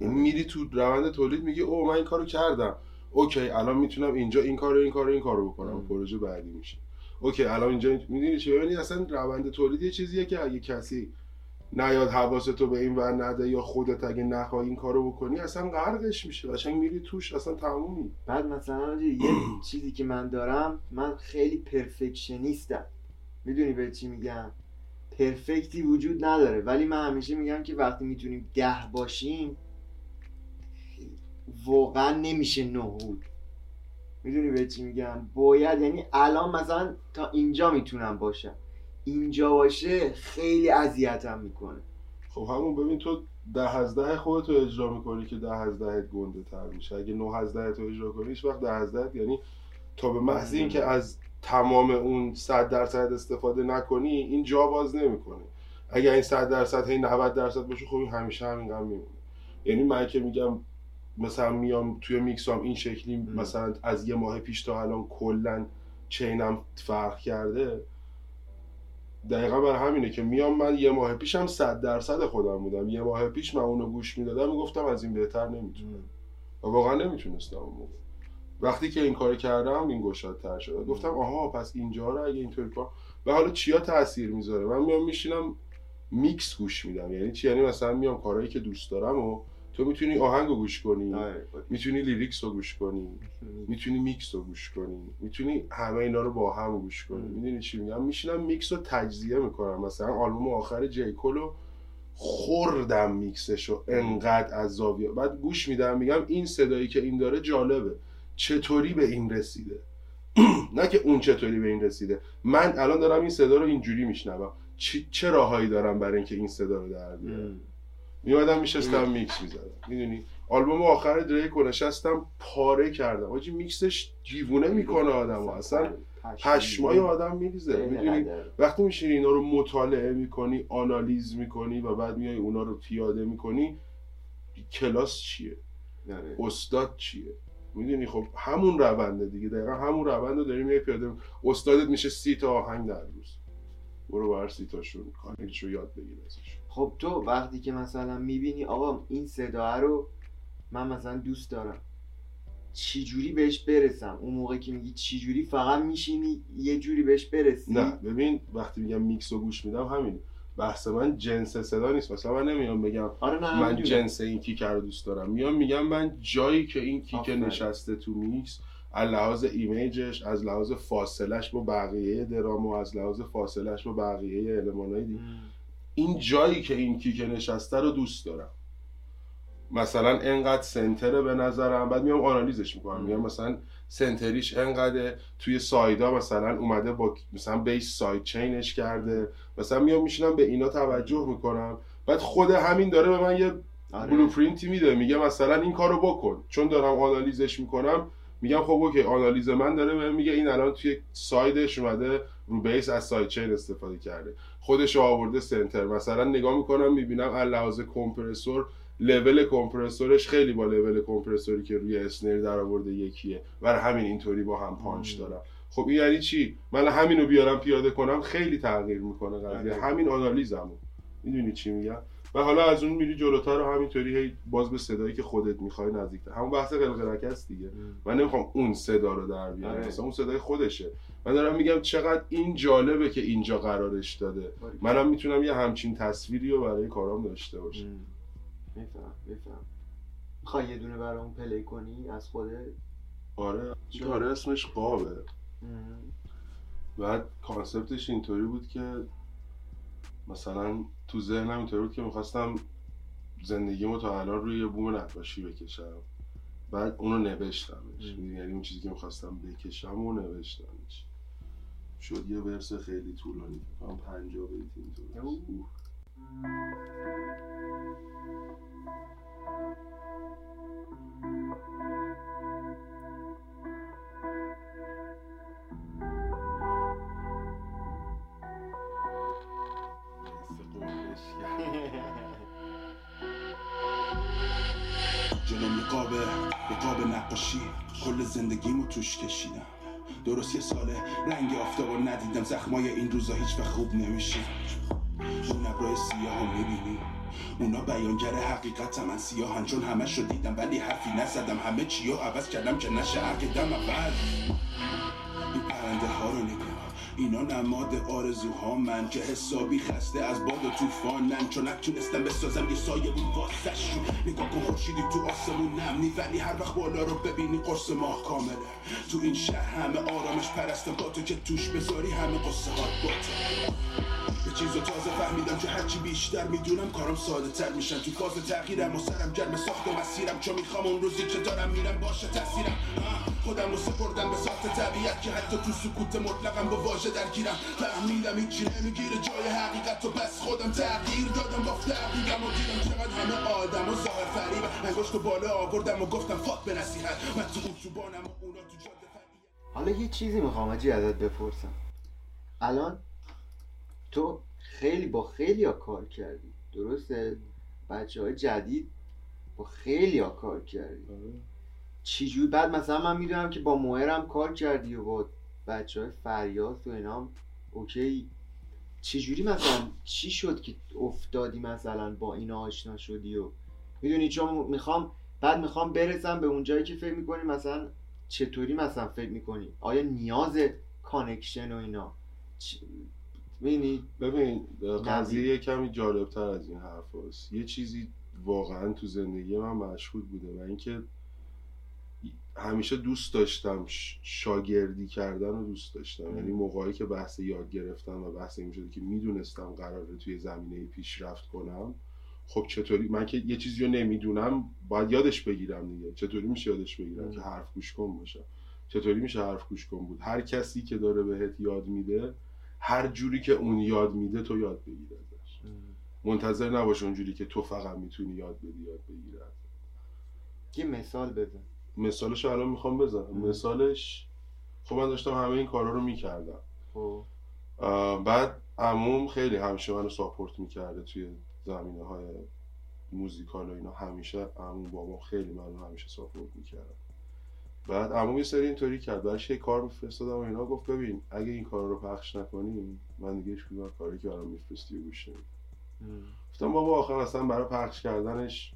S2: یعنی میری تو روند تولید میگی او من این کارو کردم. اوکی الان می‌تونم اینجا این کارو این کارو این کارو بکنم. پروژه بعدی میشه. اوکی الان اینجا می‌دونی چه یعنی اصلا روند تولید یه چیزیه که اگه کسی نیاد حواستو به این ور نده یا خودت اگه نخوای این کارو بکنی اصلا غرقش میشه. قشنگ میری توش اصلا تمومی.
S1: بعد مثلا یه چیزی که من دارم من خیلی پرفکشنیستم. می‌دونی به چی میگم؟ پرفکتی وجود نداره. ولی من همیشه میگم که وقتی می‌تونیم ده باشیم واقعا نمیشه نهود می‌دونی به چی میگم؟ باید یعنی الان مثلا تا اینجا می‌تونم باشم. اینجا باشه خیلی اذیتم می‌کنه.
S2: خب همون ببین تو ده از ده خودتو اجرا می‌کنی که ده از ده گنده تر میشه. اگه نه از ده تو اجرا کنی هیچ وقت ده از ده یعنی تا به محض این که از تمام اون صد درصد استفاده نکنی این جا باز نمی‌کنه. اگر این صد درصد هی 90 درصد باشه خب این همیشه همینقدر میمونه. یعنی من که میگم مثلا میام توی میکسام این شکلی. مثلا از یه ماه پیش تا الان کلا چینم فرق کرده دقیقا برای همینه که میام من یه ماه پیشم صد درصد خودم بودم. یه ماه پیش من اونو گوش می‌دادم می‌گفتم از این بهتر نمی‌تونم و واقعا نمی‌تونستم اون موقع. وقتی که این کار کردم این گشادتر شد. گفتم آها پس اینجا رو اگه اینطوری کار و حالا چیا تاثیر می‌ذاره؟ من میام میشینم میکس گوش میدم. یعنی چی؟ یعنی مثلا میام کارهایی که دوست دارم و تو می‌تونی آهنگ رو گوش کنی.
S1: آره.
S2: می‌تونی lyrics رو گوش کنی. می‌تونی. میکس رو گوش کنی. می‌تونی همه اینا رو با هم گوش کنی. می‌دونی چی میگم؟ میشینم میکس رو تجزیه می‌کنم. مثلا آلبوم آخر جی کولو خوردم میکسش رو. انقدر از زاویه بعد گوش میدم میگم این صدایی که این داره جالبه. چطوری به این رسیده؟ نه که اون چطوری به این رسیده. من الان دارم این صدا رو اینجوری میشنوم. چه, راههایی دارم برای اینکه این صدا رو در بیارم. میومدم میشستم میکس می‌زدم. می‌دونی؟ آلبوم آخر دریک رو نشستم پاره کردم. آجی میکسش دیوونه می‌کنه آدم اصلا پشمای آدم میریزه. می‌دونی. وقتی میشینی اینا رو مطالعه می‌کنی آنالیز می‌کنی و بعد میای اونا رو پیاده می‌کنی کلاس چیه. استاد چیه؟ می‌دونی؟ خب همون رونده دیگه. دقیقا همون روند رو داری میای پیاده استادت میشه سی تا آهنگ در روز. برو بر سی تاشون. کانکشو یاد بگیر ازش
S1: خب تو وقتی که مثلا می‌بینی آقا این صدا رو من مثلا دوست دارم چی جوری بهش برسم اون موقع که میگی چی جوری فقط میشینی یه جوری بهش برسی
S2: نه ببین وقتی میگم میکس رو گوش میدم همین بحث من جنس صدا نیست مثلا من نمیام بگم
S1: آره نه
S2: من
S1: می‌دونم.
S2: جنس این kick رو دوست دارم میام میگم من جایی که این
S1: kick.
S2: نشسته تو میکس از لحاظ image ش از لحاظ فاصلش با بقیه درام و از لحاظ فاصلش با بقیه المانای دیگه. این جایی که این kick نشسته رو دوست دارم. مثلا انقدر center ه به نظرم. بعد میام آنالیزش می‌کنم. میگم مثلا center یش انقدر توی side ا مثلا اومده با مثلا bass sidechain ش کرده. مثلا میام میشینم به اینا توجه می‌کنم. بعد خود همین داره به من یه
S1: آره.
S2: blueprint ی میده. میگه مثلا این کارو بکن. چون دارم آنالیزش می‌کنم. میگم خب okay آنالیز من داره بهم میگه. این الان توی side ش اومده رو bass از sidechain استفاده کرده. خودش رو آورده center. مثلا نگاه می‌کنم می‌بینم از لحاظ کمپرسور لول کمپرسورش خیلی با لول کمپرسوری که روی snare در آورده یکیه. برای همین اینطوری با هم پانچ. دارم. خب این یعنی چی؟ من همین رو بیارم پیاده کنم خیلی تغییر می‌کنه قضیه.
S1: آره.
S2: همین آنالیزمو. می‌دونی چی میگم؟ و حالا از اون میری جلوتر و همینطوری هی باز به صدایی که خودت می‌خوای نزدیکتر. همون بحث قلقلک است دیگه. من نمی‌خوام اون صدا رو در بیارم.
S1: آره.
S2: مثلا اون صدای خودشه. من دارم میگم چقدر این جالبه که اینجا قرارش داده. منم می‌تونم یه همچین تصویری رو برای کارام داشته باشم.
S1: میفهم میفهم. می‌خوای یه دونه برامون play کنی از خودت؟
S2: آره؟ آره اسمش قابه. بعد concept ش اینطوری بود که مثلا تو ذهنم اینطوری بود که می‌خواستم زندگیمو تا الان روی یه بوم نقاشی بکشم. بعد اونو نوشتمش؟ یعنی اون چیزی که می‌خواستم بکشم و نوشتمش. شد یه ورس خیلی طولانی. فکر پنجاه بیت اینطور.
S3: جلو نقابه نقاب نقاشی کل زندگیمو توش کشیدم. درست یه ساله رنگ آفتابو ندیدم. زخمای این روزا هیچ وقت خوب نمیشه اون ابرای سیاه رو می‌بینی. اونا بیانگر حقیقت من سیاهن چون همه شو دیدم ولی حرفی نزدم. همه چی عوض کردم که نشه عقیدم اول. این پرنده ها رو نگاه اینا نماد آرزوها من. که حسابی خسته از باد و طوفانن چون نتونستم بسازم یه سایه بود واسش نگاه کن خورشیدی تو آسمون نمنی ولی هر وقت بالا رو ببینی قرص ماه کامله. تو این شهر همه آرامش پرستم. با تو که توش بذاری همه قصه هات یه چیزو تازه فهمیدم که هرچی بیشتر می‌دونم کارم ساده تر میشن تو فاز تغییرم و سرم گرم ساخت و مسیرم. چون می‌خوام اون روزی که دارم میرم باشه تاثیرم. خودم رو سپردم به ساخت طبیعت که حتی تو سکوت مطلقم با واژه درگیرم. فهمیدم هیچی نمی‌گیره. جای حقیقت و بس خودم تغییر دادم. با دقیقم و دیدم چقدر همه آدم و ظاهر فریب انگشت و بالا آوردم و گفتم فاک به نصیحت. من تو اتوبانم و اونا تو جاده.
S1: حالا یه چیزی می‌خوام اجی ازت بپرسم. الان تو خیلی با خیلی ها کار کردی. درسته؟ بچه های جدید با خیلی ها کار کردی. چجوری؟ بعد مثلا من می‌دونم که با موهرم کار کردی و با بچه های فریاس و اینا اوکی. چجوری مثلا چی شد که افتادی مثلا با اینا آشنا شدی و می‌دونی چون می‌خوام بعد می‌خوام برسم به اون جایی که فکر می‌کنی مثلا چطوری مثلا فکر می‌کنی؟ آیا نیاز connection و اینا؟ می‌دونی؟
S2: ببین قضیه یه کمی جالبتر از این حرف هست. یه چیزی واقعا تو زندگی من مشهود بوده و اینکه همیشه دوست داشتم شاگردی کردن رو دوست داشتم. یعنی موقعی که بحث یاد گرفتن و بحث این شده که می‌دونستم قراره توی زمینه پیشرفت کنم خب چطوری؟ من که یه چیزی رو نمی‌دونم باید یادش بگیرم دیگه. چطوری میشه یادش بگیرم. که حرف گوش کن باشه چطوری میشه حرف گوش کن بود؟ هر کسی که داره بهت یاد میده هر جوری که اون یاد میده تو یاد بگیر ازش. منتظر نباش اونجوری که تو فقط می‌تونی یاد بدی یاد بگیره
S1: یه مثال بزن.
S2: مثالش الان می‌خوام بزنم. مثالش خب من داشتم همه این کارا رو می‌کردم.
S1: خب.
S2: بعد عموم خیلی همیشه منو support می‌کرده توی زمینه های musical و اینا. همیشه عموم بابام خیلی منو همیشه support می‌کرد. بعد عموم یه سری اینطوری کرد. برش یه کار میفرستادم و اینا. گفت ببین اگه این کار رو پخش نکنی من دیگه هیچ کاری که برام میفرستی گوش نمیدم. گفتم بابا آخر اصلا برای پخش کردنش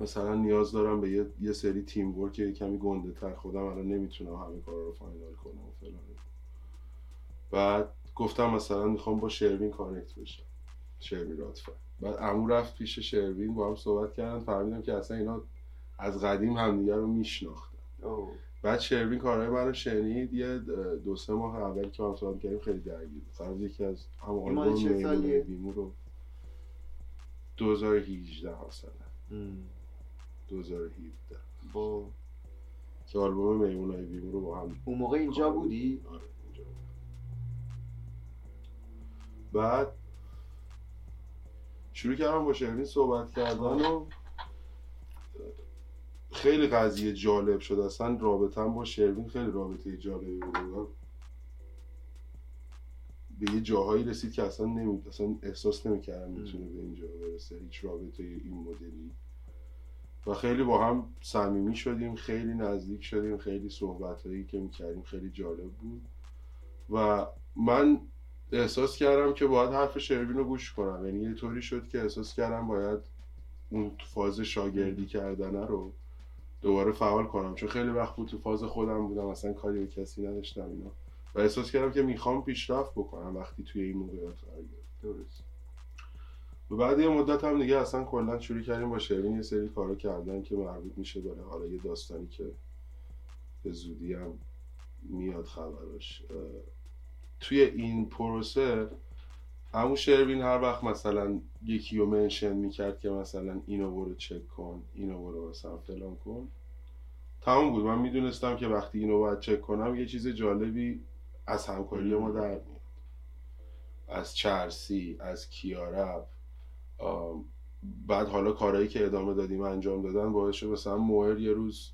S2: مثلا نیاز دارم به یه, یه سری teamwork کمی گنده تر خودم الان نمی‌تونم همه کارا رو final کنم و فلان. بعد گفتم مثلا می‌خوام با شروین کانکت بشم. شروین راتفر بعد عمو رفت پیش شروین با هم صحبت کردن فهمیدم که اصلا اینا از قدیم همدیگه رو میشناختن.
S1: اوه.
S2: بعد شروین کارهای منو شنید یه دو سه ماه اول که هم صحبت کردیم خیلی درگیر بود. یکی از هم آلبوم؟ بیمو رو. 2018 مثلا. 2017
S1: خب
S2: که آلبوم میمونای بیمو رو با هم.
S1: اون موقع اینجا بودی؟
S2: آره اینجا بود. بعد شروع کردم با شروین صحبت کردن و خیلی قضیه جالب شد. اصلا رابطم با شروین خیلی رابطه جالبی بود. به یه جاهایی رسید که اصلا نمی... اصلا احساس نمی‌کردم می‌تونه به اینجا برسه. هیچ رابطه این مدلی. و خیلی با هم صمیمی شدیم خیلی نزدیک شدیم خیلی صحبت هایی که می‌کردیم خیلی جالب بود. و من احساس کردم که باید حرف شروین رو گوش کنم. یعنی یه طوری شد که احساس کردم باید اون فاز شاگردی کردنه رو دوباره فعال کنم. چون خیلی وقت بود تو فاز خودم بودم اصلا کاری به کسی نداشتم اینا. و احساس کردم که می‌خوام پیشرفت بکنم وقتی توی این موقعیت قرار
S1: درست.
S2: و بعد یه مدت هم دیگه اصلا کلا شروع کردیم با شروین یه سری کارا کردن که مربوط میشه به حالا یه داستانی که به زودی هم میاد خبرش. توی این پروسه همون شروین هر وقت مثلا یکی رو منشن می‌کرد که مثلا اینو برو چک کن اینو برو مثلا فلان کن تمام بود. من می‌دونستم که وقتی اینو باید چک کنم یه چیز جالبی از همکاری ما در از چرسی از کیارب بعد حالا کارهایی که ادامه دادیم انجام دادن باعث شد مثلا موهر یه روز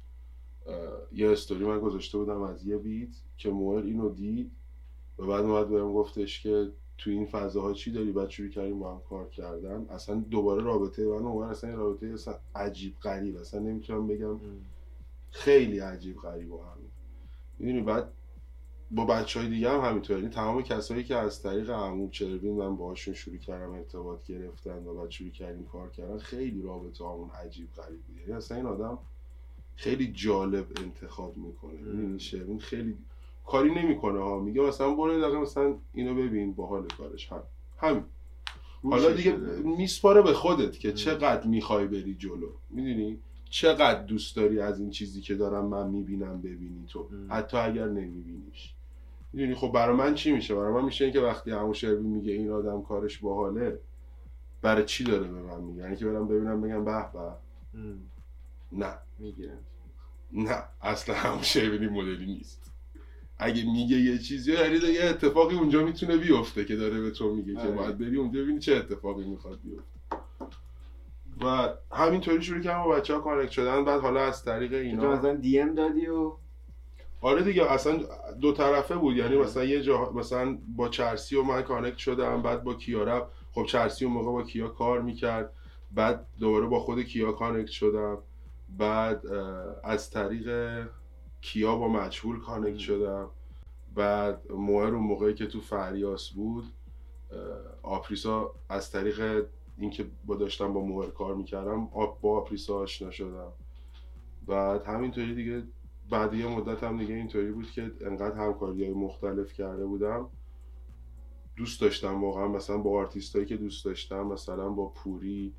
S2: یه استوری من گذاشته بودم از یه بیت که موهر اینو دید و بعد اومد بهم گفتش که تو این فضاها چی داری؟ بعد شروع کردیم با هم کار کردن. اصلا دوباره رابطه من و اصلا رابطه اصلا عجیب غریب. اصلا نمی‌تونم بگم. خیلی عجیب غریب با هم می‌دونی بعد با بچه های دیگه هم همینطور. یعنی تمام کسایی که از طریق عمو چربین من باهاشون شروع کردم ارتباط گرفتن و بعد شروع کردیم کار کردن خیلی رابطه همون عجیب غریب بود. یعنی اصلا این آدم خیلی جالب انتخاب می‌کنه.
S1: ام.
S2: می‌دونی شروین خیلی کاری نمی‌کنه ها. میگه مثلا برو دقیقه مثلا اینو ببین باحال کارش. هم همین. حالا دیگه. میسپاره به خودت که. چقدر می‌خوای بری جلو. می‌دونی؟ چقدر دوست داری از این چیزی که دارم من می‌بینم ببینی تو. حتی اگر نمیبینیش. می‌دونی خب برای من چی میشه؟ برای من میشه اینکه وقتی همون شروی میگه این آدم کارش باحاله برای چی داره به من میگه؟ یعنی که برم ببینم بگم به به. نه.
S1: می‌گیرم
S2: نه. اصلا همون شیبینی مدلی نیست. اگه میگه یه چیزی یعنی یه اتفاقی اونجا می‌تونه بیفته که داره به تو میگه که
S1: آره.
S2: باید بری اونجا ببینی چه اتفاقی می‌خواد بیفته. و همینطوری شروع کردم با بچه ها connect شدن. بعد حالا از طریق
S1: تو
S2: اینا
S1: مثلا DM دادی و
S2: آره دیگه اصلا دو طرفه بود. یعنی
S1: آره.
S2: مثلا یه جا مثلا با چرسی و من connect شدم بعد با کیارب خب چرسی اون موقع با کیا کار می‌کرد. بعد دوباره با خود کیا connect شدم. بعد از طریق کیا با مجهول connect شدم. بعد موهر اون موقعی که تو فریاس بود آپریسا از طریق اینکه با داشتم با موهر کار می‌کردم با آپریسا آشنا شدم. بعد همینطوری دیگه بعد یه مدت هم دیگه اینطوری بود که انقدر همکاری های مختلف کرده بودم. دوست داشتم واقعا مثلا با آرتیست که دوست داشتم مثلا با پوری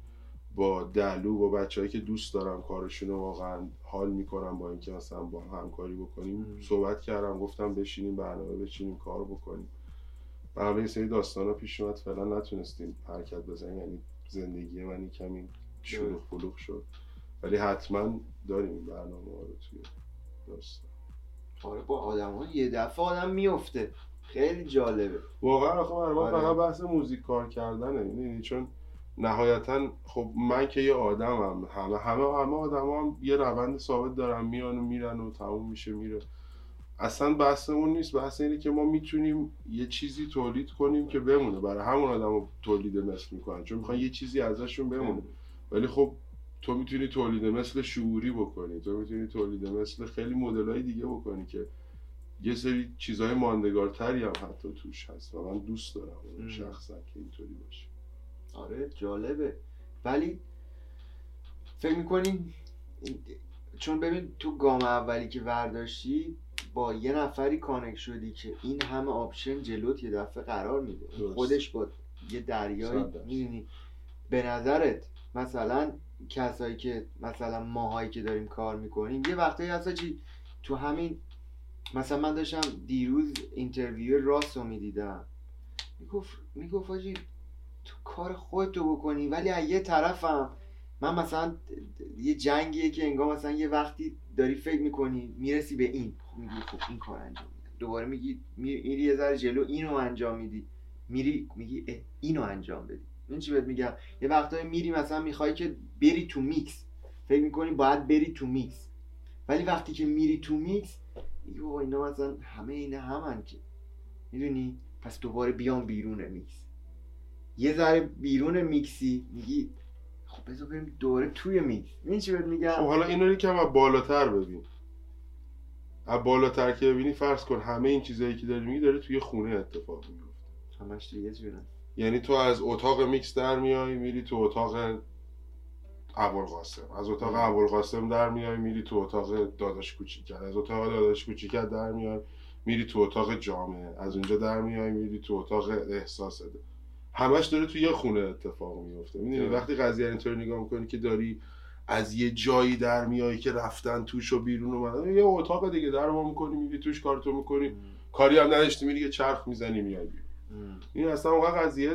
S2: با دلو با بچههایی که دوست دارم کارشون رو واقعا حال می‌کنم با اینکه مثلا با هم همکاری بکنیم. صحبت کردم گفتم بشینیم برنامه بچینیم کار بکنیم. حالا یه سری داستان ها پیش اومد فعلا نتونستیم حرکت بزنیم یعنی زندگی من کمی شلوغ پلوغ شد. ولی حتما داریم این برنامه ها رو توی داستان
S1: آره با آدم ها یه دفعه آدم میفته خیلی جالبه.
S2: واقعا آخه من
S1: آره.
S2: فقط بحث موزیک کار کردنه می‌دونی؟ چون نهایتا خب من که یه آدمم همه همه همه آدم هم یه روند ثابت دارن میان و میرن و تموم میشه میره. اصلا بحثمون نیست. بحث اینه که ما می‌تونیم یه چیزی تولید کنیم که بمونه. برای همون آدم تولید مثل می‌کنن. چون می‌خوان یه چیزی ازشون بمونه. ولی خب تو می‌تونی تولید مثل شعوری بکنی تو می‌تونی تولید مثل خیلی مدلای دیگه بکنی که یه سری چیزهای ماندگارتری هم حتی توش هست و من دوست دارم. شخصا که اینطوری باشه
S1: آره جالبه ولی فکر می‌کنین چون ببین تو گام اولی که ورداشتی با یه نفری connect شدی که این همه option جلوت یه دفعه قرار میده. خودش با یه دریایی. می‌دونی به نظرت مثلا کسایی که مثلا ماهایی که داریم کار می‌کنیم یه وقتایی هستا چی تو همین مثلا من داشتم دیروز interview ي راست رو می‌دیدم. می‌گفت می‌گفت آجی تو کار خودتو بکنی ولی از یه طرفم من مثلا یه جنگیه که انگار مثلا یه وقتی داری فکر می‌کنی می‌رسی به این. خب میگی خب این کار انجام میدم دوباره میگی میری یه ذره جلو اینو انجام میدی. میری میگی اینو انجام بدی. این چی بهت میگم؟ یه وقتایی میری مثلا می‌خوای که بری تو میکس. فکر می‌کنی باید بری تو میکس. ولی وقتی که میری تو میکس میگی بابا اینا مثلا همه اینا همن که. می‌دونی؟ پس دوباره بیام بیرون میکس. یه ذره بیرون میکسی میگی خب بذار بریم دوره توی میکس. این چی بهت میگم؟
S2: خب حالا اینو یکم از بالاتر ببین. از بالاتر که ببینی فرض کن همه این چیزایی که داری میگی داره توی خونه اتفاق میفته
S1: همش یه جوره
S2: یعنی تو از اتاق میکس در میای میری تو اتاق ابوالقاسم. از اتاق. ابوالقاسم در میای میری تو اتاق داداش کوچیکت از اتاق داداش کوچیکت در میای میری تو اتاق جامعه. از اونجا در میای میری تو اتاق احساسه همش داره تو یه خونه اتفاق میفته می‌دونی. وقتی قضیه اینطوری نگاه می‌کنی که داری از یه جایی در میای که رفتن توش و بیرون اومدن یه اتاق دیگه در وا می‌کنی میری توش کارتو می‌کنی. کاری هم نداشتی میری یه چرخ می‌زنی میای این اصلا اونقدر قضیه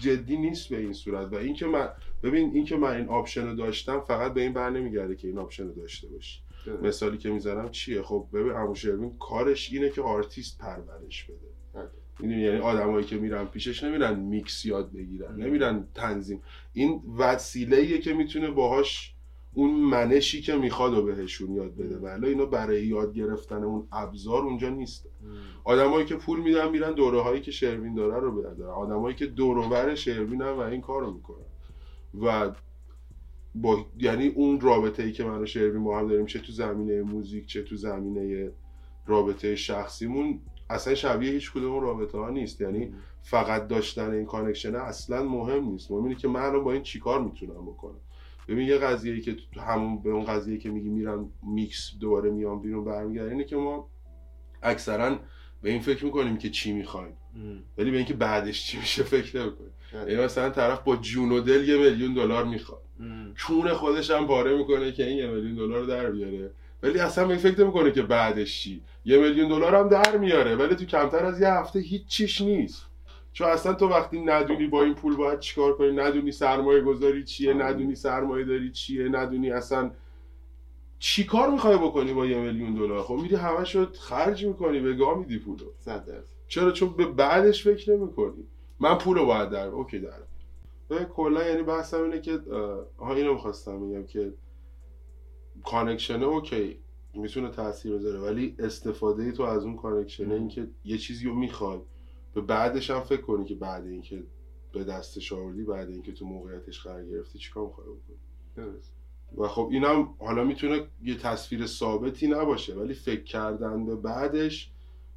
S2: جدی نیست به این صورت. و اینکه من ببین اینکه من این option رو داشتم فقط به این بر نمیگرده که این option رو داشته باشی. مثالی که می‌زنم چیه؟ خب ببین عمو شروین کارش اینه که آرتیست پرورش بده. می‌دونی؟ یعنی آدمایی که میرن پیشش نمیرن میکس یاد بگیرن. نمیرن تنظیم. این وسیله که می‌تونه باهاش اون منشی که می‌خواد و بهشون یاد بده. ولی اینا برای یاد گرفتن اون ابزار اونجا نیست. آدمایی که پول میدن میرن دوره هایی که شروین داره رو بردارن آدمایی که دوروبر شروین هم و این کارو می‌کنن. و با یعنی اون رابطه ای که من و شروین با هم داریم چه تو زمینه music چه تو زمینه رابطه شخصیمون اصلا شبیه هیچ کدوم رابطه ها نیست. یعنی فقط داشتن این connection اصلا مهم نیست. مهم اینه که من الان با این چیکار می‌تونم بکنم؟ ببین یه قضیه که تو همون به اون قضیه که میگی میرم میکس دوباره میام بیرون برمیگردم اینه که ما اکثرا به این فکر می‌کنیم که چی می‌خوایم. ولی به اینکه بعدش چی میشه فکر نمی‌کنیم. یعنی مثلا طرف با جون و دل یه میلیون دلار می‌خواد. چون خودش هم پاره می‌کنه که این یه میلیون دلار رو در بیاره. ولی اصلا به این فکر نمی‌کنه که بعدش چی. یه میلیون دلار هم در میاره. ولی تو کمتر از یه هفته هیچ چیش نیست. چون اصلا تو وقتی ندونی با این پول باید چیکار کنی ندونی سرمایه گذاری چیه. ندونی سرمایه داری چیه ندونی اصلا چی کار می‌خوای بکنی با یه میلیون دلار؟ خب میری همش رو خرج می‌کنی به گاه میدی پولو. چرا؟ چون به بعدش فکر نمی‌کنی. من پول رو باید در okay در. کلا یعنی بحثم اینه که آها اینو می‌خواستم بگم که connection ه okay می‌تونه تاثیر بذاره ولی استفاده تو از اون connection ه این که یه چیزی رو می‌خوای. به بعدش هم فکر کنی که بعد اینکه به دستش آوردی بعد اینکه تو موقعیتش قرار گرفتی چیکار می‌خوای بکنی؟
S1: درست.
S2: و خب اینم حالا می‌تونه یه تصویر ثابتی نباشه ولی فکر کردن به بعدش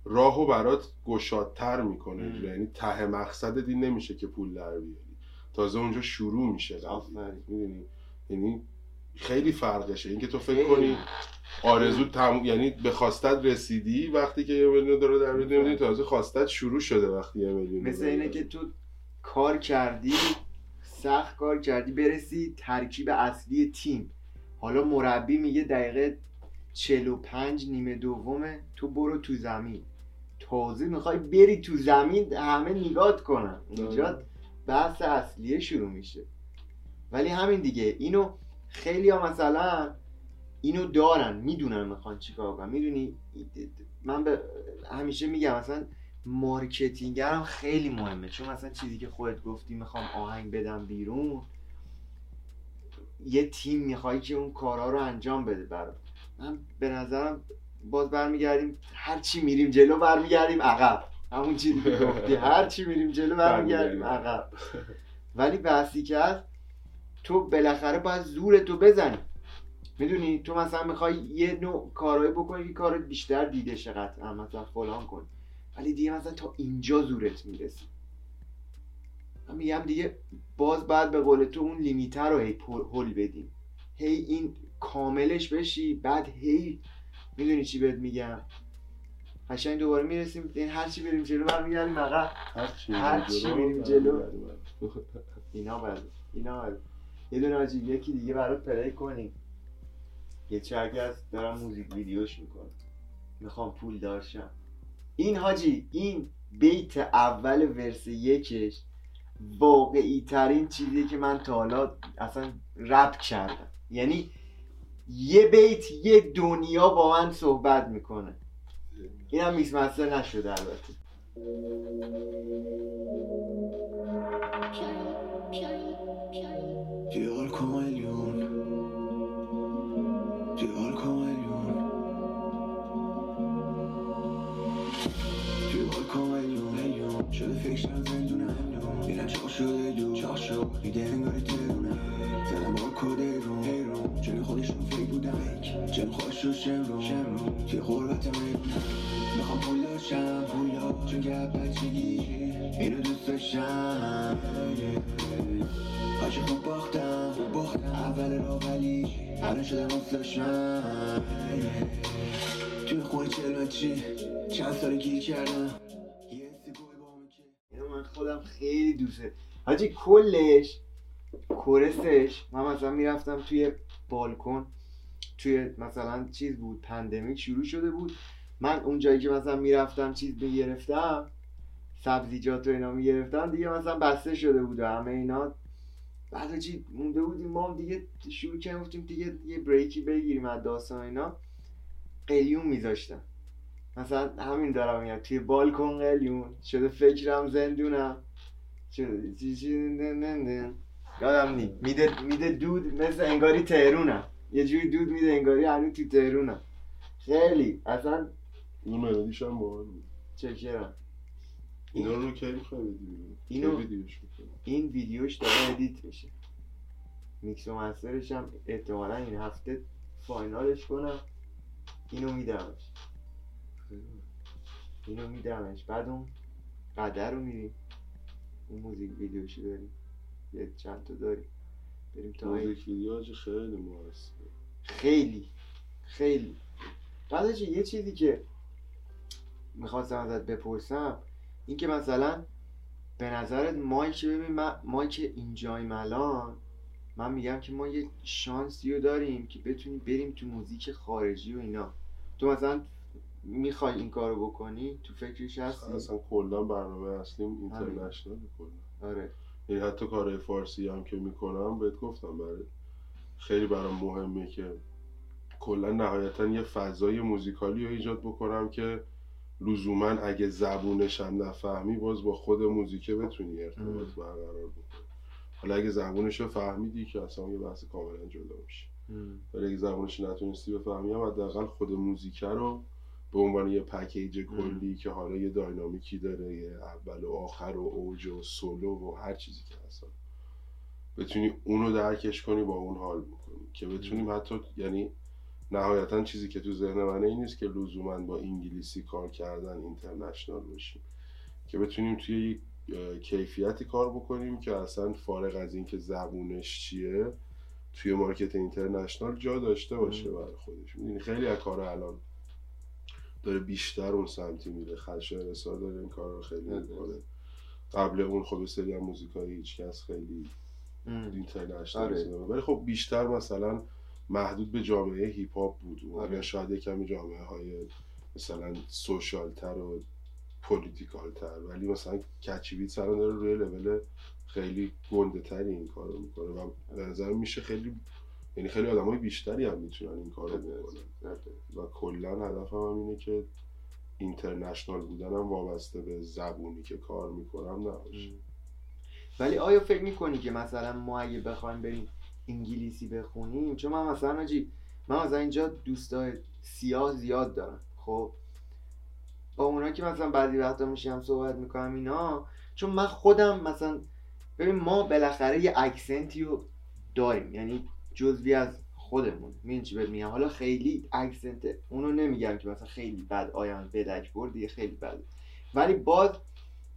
S2: راهو برات گشادتر می‌کنه. یعنی ته مقصدت این نمیشه که پول در بیاری. تازه اونجا شروع میشه. می‌دونی؟ یعنی خیلی فرقشه اینکه تو فکر. کنی آرزو تم... یعنی به خواستت رسیدی وقتی که یه میلیون دلار در نمی‌دونی تازه خواستت شروع شده وقتی یه میلیون
S1: مثل اینه. که تو کار کردی سخت کار کردی برسی ترکیب اصلی تیم حالا مربی میگه دقیقه 45 نیمه دومه تو برو تو زمین تازه می‌خوای بری تو زمین همه نگات کنن اونجا
S2: آره.
S1: بحث اصلیه شروع میشه ولی همین دیگه اینو خیلی ها مثلا اینو دارن می‌دونن می‌خوان چیکار کنن. می‌دونی؟ من به همیشه میگم مثلا مارکتینگر هم خیلی مهمه. چون مثلا چیزی که خودت گفتی می‌خوام آهنگ بدم بیرون یه تیم می‌خوای که اون کارها رو انجام بده برات من به نظرم باز برمیگردیم هر چی میریم جلو برمیگردیم عقب. همون چیزی که گفتی هر چی میریم جلو برمیگردیم. عقب. ولی بحثی که هست تو بالاخره باید زور تو بزنی. می‌دونی؟ تو مثلا می‌خوای یه نوع کارایی بکنی که کارت بیشتر دیده شه قطعا مثلا فلان کن. ولی دیگه مثلا تا اینجا زورت می‌رسی. من میگم دیگه باز بعد به قول تو اون لیمیتر رو هی هل بدیم. هی این کاملش بشی بعد هی می‌دونی چی بهت میگم؟ قشنگ دوباره می‌رسیم. این هر چی بریم جلو برمیگردیم عقب
S2: هر چی
S1: چی
S2: جلو،.
S1: اینا بله اینا بله یه دونه حاجی یکی دیگه برات پلی کنیم. یه چرگی از دارم موزیک ویدیوش می‌کنم. می‌خوام پول دارشم این حاجی این بیت اول ورس یکش واقعی ترین چیزی که من تا حالا اصلا رپ کردم. یعنی یه بیت یه دنیا با من صحبت می‌کنه. اینم میکس مستر نشده البته.
S3: Ti como el Llegó el camaleón, llegó el camaleón, llegó el camaleón, je le fais que شده دو چاق شد دیده انگاری ترونه. زدم با کد رو هیرو چون خودشون فکر بودم چون خوش رو شم رو شم رو توی غربت میرونم می‌خوام پول داشتم. پول ها چون که بچگی. اینو دوست داشتم. هاچی خوب باختم. خوب باختم. اول را ولی الان شده مستشم توی خونه چلمچی چند سال گیر کردم.
S1: خودم خیلی دوسته. حاجی کلش کورسش من مثلا می‌رفتم توی بالکن توی مثلا چیز بود پندمیک شروع شده بود. من اون جایی که مثلا می‌رفتم چیز می‌گرفتم سبزیجات و اینا می‌گرفتم دیگه مثلا بسته شده بود و همه اینا. بعد حاجی مونده بودیم ما دیگه شروع کردیم گفتیم دیگه یه بریکی بگیریم از داستان اینا. قلیون میذاشتم. مثلا همین دارم میگم توی بالکن قلیون شده فکرم زندونم. شده نه نه نه. یادم نی میده میده دود مثل انگاری تهرونم. یه جوری دود میده انگاری هنوز تو تهرونم. خیلی. اصلا
S2: اون ملودیش هم باحال
S1: چکرم.
S2: اینا رو بدی بیرون؟
S1: اینو-
S2: ویدیوش؟
S1: این ویدیوش داره edit میشه. میکس و master ش هم احتمالا این هفته final ش کنم. اینو میدمش. اینو میدمش. بعد اون قدر رو میریم اون موزیک ویدیوشو داریم یه چند تا داریم بریم تا
S2: موزیک ویدیو خیلی موثره
S1: خیلی. خیلی. بعد یه چیزی که می‌خواستم ازت بپرسم این که مثلا به نظرت ما که ببین ما, ما که اینجاییم الان من میگم که ما یه شانسی رو داریم که بتونیم بریم تو موزیک خارجی و اینا. تو مثلا می‌خوای این کارو بکنی؟ تو فکرش هستی
S2: اصلا کلا برنامه اصلیم اینترنشنال کلا
S1: آره.
S2: این حتی کارهای فارسی هم که می‌کنم بهت گفتم برای خیلی برام مهمه که کلا نهایتا یه فضای موزیکالی رو ایجاد بکنم که لزوما اگه زبونش هم نفهمی باز با خود موزیکه بتونی ارتباط برقرار بکنی. حالا اگه زبونش رو فهمیدی که اصلا یه بحث کاملا جدا میشه. ولی اگه زبونش نتونستی بفهمی هم حداقل خود موزیکه رو به عنوان یه پکیج کلی که حالا یه داینامیکی داره یه اول و آخر و اوج و سولو و هر چیزی که هست. بتونی اونو درکش کنی با اون حال بکنی که بتونیم حتی یعنی نهایتا چیزی که تو ذهن من این نیست که لزوما با انگلیسی کار کردن اینترنشنال باشیم که بتونیم توی یک کیفیتی کار بکنیم که اصلا فارغ از اینکه زبونش چیه توی مارکت اینترنشنال جا داشته باشه. برای خودش. می‌دونی خیلی از کار الان داره بیشتر اون سمتی میره خدشه رسا داره این کار رو خیلی. می‌کنه قبل اون خب سری هم موزیکایی هیچ کس خیلی. international
S1: آره.
S2: ولی خب بیشتر مثلا محدود به جامعه هیپ هاپ بود و
S1: آره.
S2: یا شاید یه کمی جامعه های مثلا social تر و political تر ولی مثلا Catchybeatz الان داره روی لول خیلی گنده تری این کار رو می‌کنه و به نظر میشه خیلی یعنی خیلی آدم های بیشتری هم می‌تونن این کار رو بکنن. و کلا هدفم هم اینه که اینترنشنال بودنم وابسته به زبونی که کار می‌کنم نباشه.
S1: ولی آیا فکر می‌کنی که مثلا ما اگه بخوایم بریم انگلیسی بخونیم؟ چون من مثلا آجی من مثلا اینجا دوستای سیاه زیاد دارم. خب با اونا که مثلا بعضی وقتا میشم صحبت می‌کنم اینا چون من خودم مثلا ببین ما بالاخره یه اکسنتی رو داریم. یعنی جزوی از خودمون. می‌دونی چی بهت میگم؟ حالا خیلی اکسنت اونو نمیگم که مثلا خیلی بد آیان بدک بردی خیلی بد. ولی باز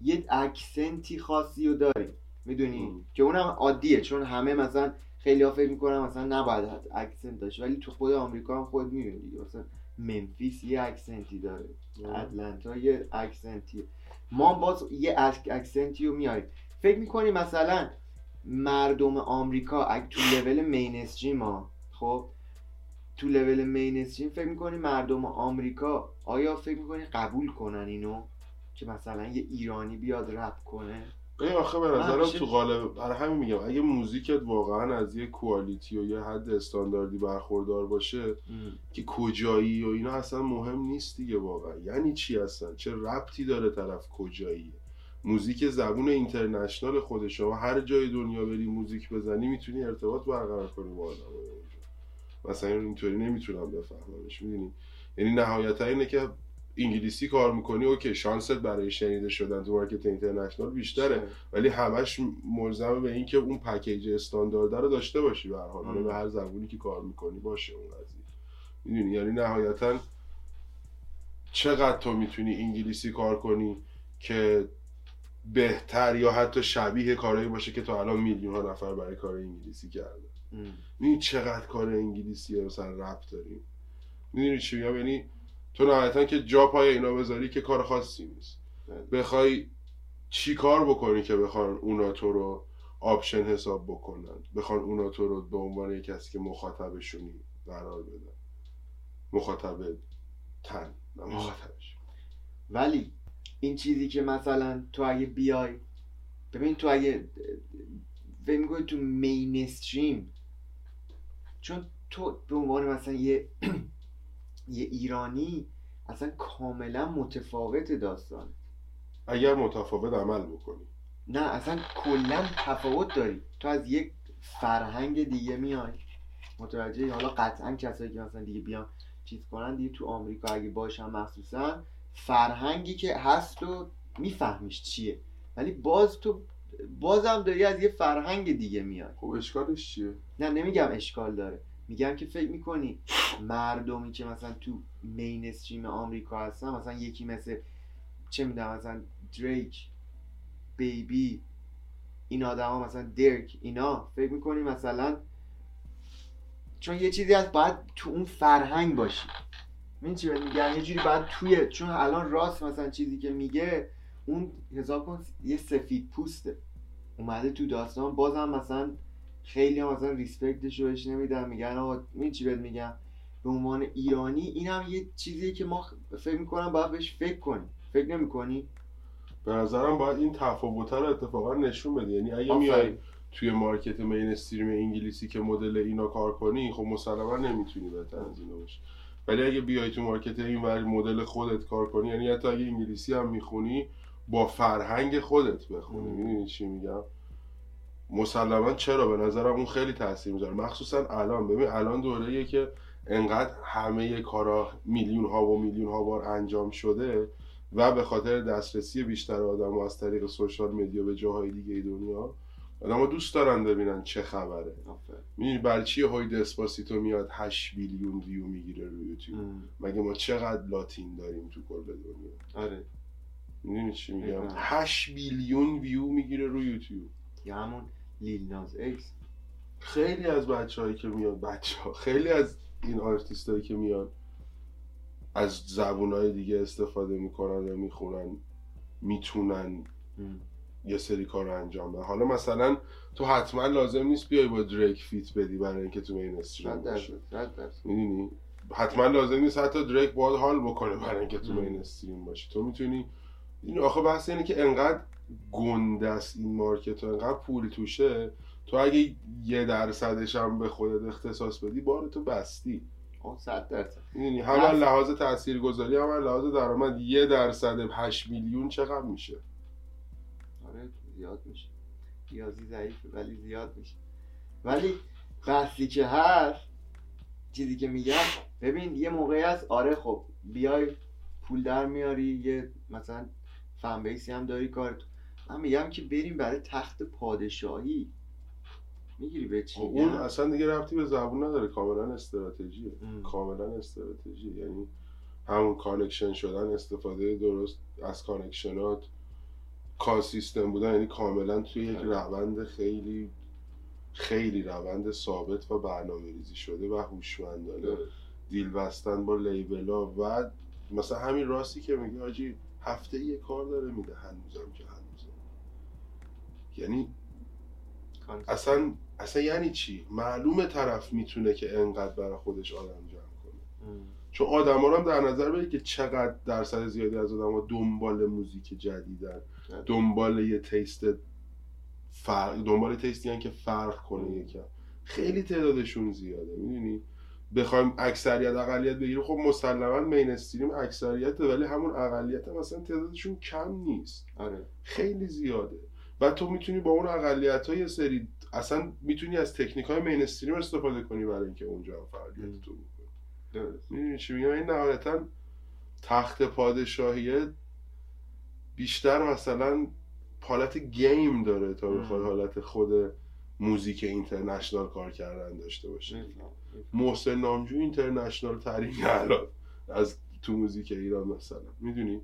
S1: یه accent ی خاصی رو داریم. می‌دونی. که اونم عادیه چون همه مثلا خیلی ها فکر می‌کنن مثلا نباید accent داشت. ولی تو خود آمریکا هم خود می‌بینی دیگه. مثلا ممفیس یه accent ی داره. آتلانتا یه accent ی ما باز یه ac- accent ی رو میاریم فکر می‌کنی مثلا مردم آمریکا اگه تو level mainstream ها خب؟ تو level mainstream فکر می‌کنی مردم آمریکا آیا فکر می‌کنی قبول کنن اینو؟ که مثلا یه ایرانی بیاد رپ کنه؟
S2: این آخه به نظرم تو قالب برای همین میگم اگه موزیکت واقعا از یه کوالیتی و یه حد استانداردی برخوردار باشه که کجایی و اینا اصلا مهم نیست دیگه واقعا. یعنی چی اصلا؟ چه ربطی داره طرف کجاییه؟ موزیک زبون اینترنشنال خود شما هر جای دنیا بری موزیک بزنی می‌تونی ارتباط برقرار کنی با آدم اونجا. مثلا اینطوری نمی‌تونم بفهممش می‌دونی؟ یعنی نهایتا اینه که انگلیسی کار می‌کنی okay شانست برای شنیده شدن تو market international بیشتره ولی همش ملزم به اینکه اون package استاندارد رو داشته باشی به هر حال. به هر زبونی که کار می‌کنی باشه اون قضیه. می‌دونی؟ یعنی نهایتا چقدر تو می‌تونی انگلیسی کار کنی که بهتر یا حتی شبیه کارهایی باشه که تا الان میلیون ها نفر برای کار انگلیسی کردن.
S1: ام.
S2: می‌دونی چقدر کار انگلیسی مثلا رپ داریم؟ می‌دونی چی میگم؟ یعنی تو نهایتا که جا پای اینا بذاری که کار خاصی نیست.
S1: بله.
S2: بخوای چی کار بکنی که بخوان اونا تو رو option حساب بکنن؟ بخوان اونا تو رو به عنوان کسی که مخاطبشونی قرار بدن. مخاطب تن نه مخاطبش.
S1: ولی این چیزی که مثلا تو اگه بیای ببین تو اگه فکر می‌کنی تو مینستریم چون تو به عنوان مثلا یه یه ایرانی اصلا کاملا متفاوت داستان
S2: اگر متفاوت عمل بکنی.
S1: نه اصلا کلا تفاوت داری. تو از یک فرهنگ دیگه میای. متوجه حالا قطعا کسایی که مثلا دیگه بیان چیز کنن دیگه تو آمریکا اگه باشن مخصوصا فرهنگی که هست و میفهمیش چیه. ولی باز تو بازم داری از یه فرهنگ دیگه میای.
S2: خب اشکالش چیه؟
S1: نه نمیگم اشکال داره. میگم که فکر می‌کنی مردمی که مثلا تو مینستریم آمریکا هستن مثلا یکی مثل چه می‌دونم مثلا دریک بیبی این آدما مثلا درک اینا فکر می‌کنی مثلا چون یه چیزی هست باید تو اون فرهنگ باشی. این چی میگم؟ یه جوری بعد توی چون الان راست مثلا چیزی که میگه اون حساب کن یه سفید پوسته. اومده تو داستان بازم مثلا خیلی هم مثلا ریسپکتش رو بهش نمیدن میگن آقا این چی بهت میگم؟ به عنوان ایرانی این هم یه چیزیه که ما فکر می‌کنم باید بهش فکر کنیم. فکر نمی‌کنی؟
S2: به نظرم باید این تفاوت رو اتفاقا نشون بده. یعنی اگه میای توی مارکت مین استریم انگلیسی که مدل اینا کار کنی خب مسلما نمی‌تونی بهتر از اینا باشی. ولی اگه بیای تو مارکت این ور مدل خودت کار کنی یعنی حتی اگه انگلیسی هم می‌خونی با فرهنگ خودت بخونی. می‌دونی چی میگم؟ مسلما چرا؟ به نظرم اون خیلی تاثیر می‌ذاره. مخصوصا الان. ببین الان دوره که انقدر همه کارا میلیون ها و میلیون ها بار انجام شده و به خاطر دسترسی بیشتر آدم از طریق سوشال مدیا به جاهای دیگه دنیا آدم دوست دارن ببینن چه خبره. می‌دونی برای چی های Despacito میاد 8 billion view می‌گیره روی یوتیوب. مگه ما چقدر لاتین داریم تو کل دنیا
S1: آره
S2: می‌دونی چی میگم
S1: بفهم.
S2: 8 billion view می‌گیره روی یوتیوب
S1: یا همون Lil Nas X
S2: خیلی از بچههایی که میاد بچه ها خیلی از این آرتیست هایی که میاد از زبون های دیگه استفاده می‌کنن و می‌خونن می‌تونن. یه سری کار رو انجام بدن حالا مثلا تو حتما لازم نیست بیای با دریک فیت بدی برای اینکه تو این استریم باشی. می‌دونی؟ حتما لازم نیست حتی دریک باید حال بکنه برای اینکه تو
S1: ام.
S2: این استریم باشی. تو می‌تونی این آخه بحث اینه که انقدر گنده است این مارکت و انقدر پولی توشه تو اگه یه درصدش هم به خودت اختصاص بدی بار تو بستی.
S1: صد درصد.
S2: می‌دونی؟ هم لحاظ تاثیرگذاری هم لحاظ درآمد یه درصد 8 میلیون چقدر میشه؟
S1: آره زیاد میشه. ریاضی ضعیفه ولی زیاد میشه. ولی بحثی که هست چیزی که میگم ببین یه موقعی هست آره خب بیای پول در میاری یه مثلا fan base ی هم داری کار من میگم که بریم برای تخت پادشاهی. می‌گیری به چی؟
S2: خب اون اصلا دیگه ربطی به زبون نداره. کاملا استراتژیه.
S1: ام.
S2: کاملا استراتژی یعنی همون connection شدن استفاده درست از connection ات کار سیستم بودن یعنی کاملا توی یک. روند خیلی خیلی روند ثابت و برنامه ریزی شده و هوشمندانه دیل بستن با لیبلا و مثلا همین راستی که میگه آجی هفته یه کار داره میده هنوزم که هنوزه یعنی. اصلا اصلا یعنی چی معلومه طرف می‌تونه که انقدر برای خودش آدم جمع کنه
S1: ام.
S2: چون آدما رو هم در نظر بگیر که چقدر درصد زیادی از آدما دنبال موزیک جدیدن. دنبال یه تیست فرق دنبال تیستی که فرق کنه یکم. خیلی تعدادشون زیاده می‌دونی؟ بخوایم اکثریت اقلیت بگیریم. خب مسلما مین استریم اکثریته ولی همون اقلیت هم مثلا تعدادشون کم نیست.
S1: آره.
S2: خیلی زیاده. و تو می‌تونی با اون اقلیت های سری اصلا می‌تونی از تکنیک های مین استریم استفاده کنی برای اینکه اونجا فعالیت تو می‌دونی چی میگم؟ این نهایتا تخت پادشاهیه بیشتر مثلا حالت game داره تا بخواد. حالت خود موزیک international کار کردن داشته باشه. محسن نامجو international ترین الان از تو موزیک ایران مثلا. می‌دونی؟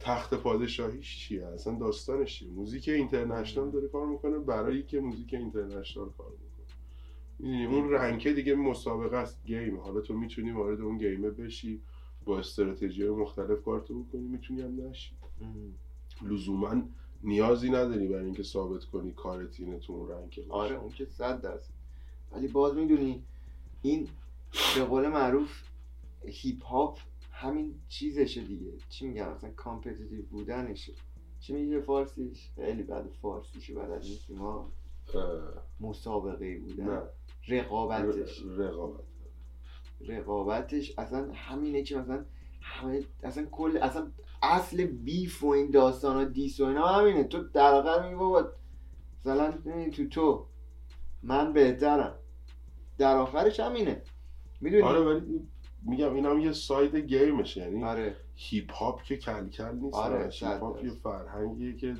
S2: تخت پادشاهیش چیه؟ اصلا داستانش چیه؟ موزیک international داره کار می‌کنه برای که موزیک international کار می‌کنه می‌دونی؟ اون rank ه دیگه مسابقه است game. حالا تو می‌تونی وارد اون game ه بشی با استراتژی مختلف کارتو بکنی می‌تونی هم نشی. لزوما نیازی نداری برای اینکه ثابت کنی اینه تو اون باشه.
S1: آره اون که صد درصد. ولی باز می‌دونی این به قول معروف هیپ هاپ همین چیزشه دیگه. چی میگم مثلا competitive بودنشه. چی میگه فارسیش؟ خیلی بد فارسیشو بلد نیستیم. ما مسابقه بودن.
S2: نه.
S1: رقابتش.
S2: ر- رقابت.
S1: رقابتش. اصلا همینه که مثلا همه اصلا کل اصلا اصل beef و این داستان ها diss و اینا همینه تو در میگی بابا مثلا تو تو من بهترم. در آخرش همینه می‌دونی؟
S2: آره ولی میگم این هم یه side game شه. یعنی
S1: آره.
S2: هیپ هاپ که کل کل نیست
S1: آره،.
S2: هیپ هاپ یه فرهنگیه که.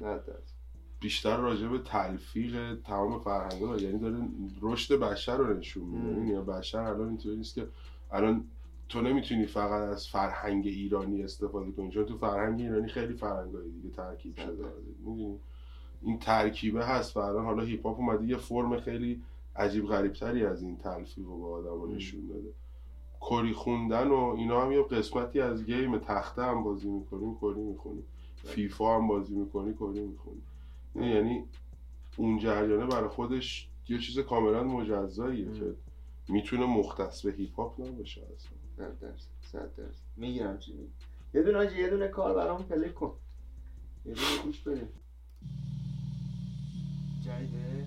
S2: بیشتر راجع به تلفیق تمام فرهنگا داره یعنی داره رشد بشر رو نشون میده. یعنی بشر الان اینطوری نیست که الان تو نمی‌تونی فقط از فرهنگ ایرانی استفاده کنی. چون تو فرهنگ ایرانی خیلی فرهنگای دیگه ترکیب شده.
S1: درصد.
S2: می‌دونی؟ این ترکیبه هست. و الان حالا هیپ هاپ اومده یه فرم خیلی عجیب غریب تری از این تلفیق رو به آدم
S1: ام.
S2: نشون داده. کری خوندن و اینا هم یه قسمتی از game تخته هم بازی می‌کنیم کری می‌خونیم. فیفا هم بازی می‌کنی کری می‌خونی. یعنی اون جریانه برای خودش یه چیز کاملا مجزاییه. که می‌تونه مختص به هیپ هاپ نباشه اصلا.
S1: درصد صد درصد. می‌گیرم چی میگی. یه دونه آجی یه دونه کار برام play کن. یه دونه گوش بده. جایده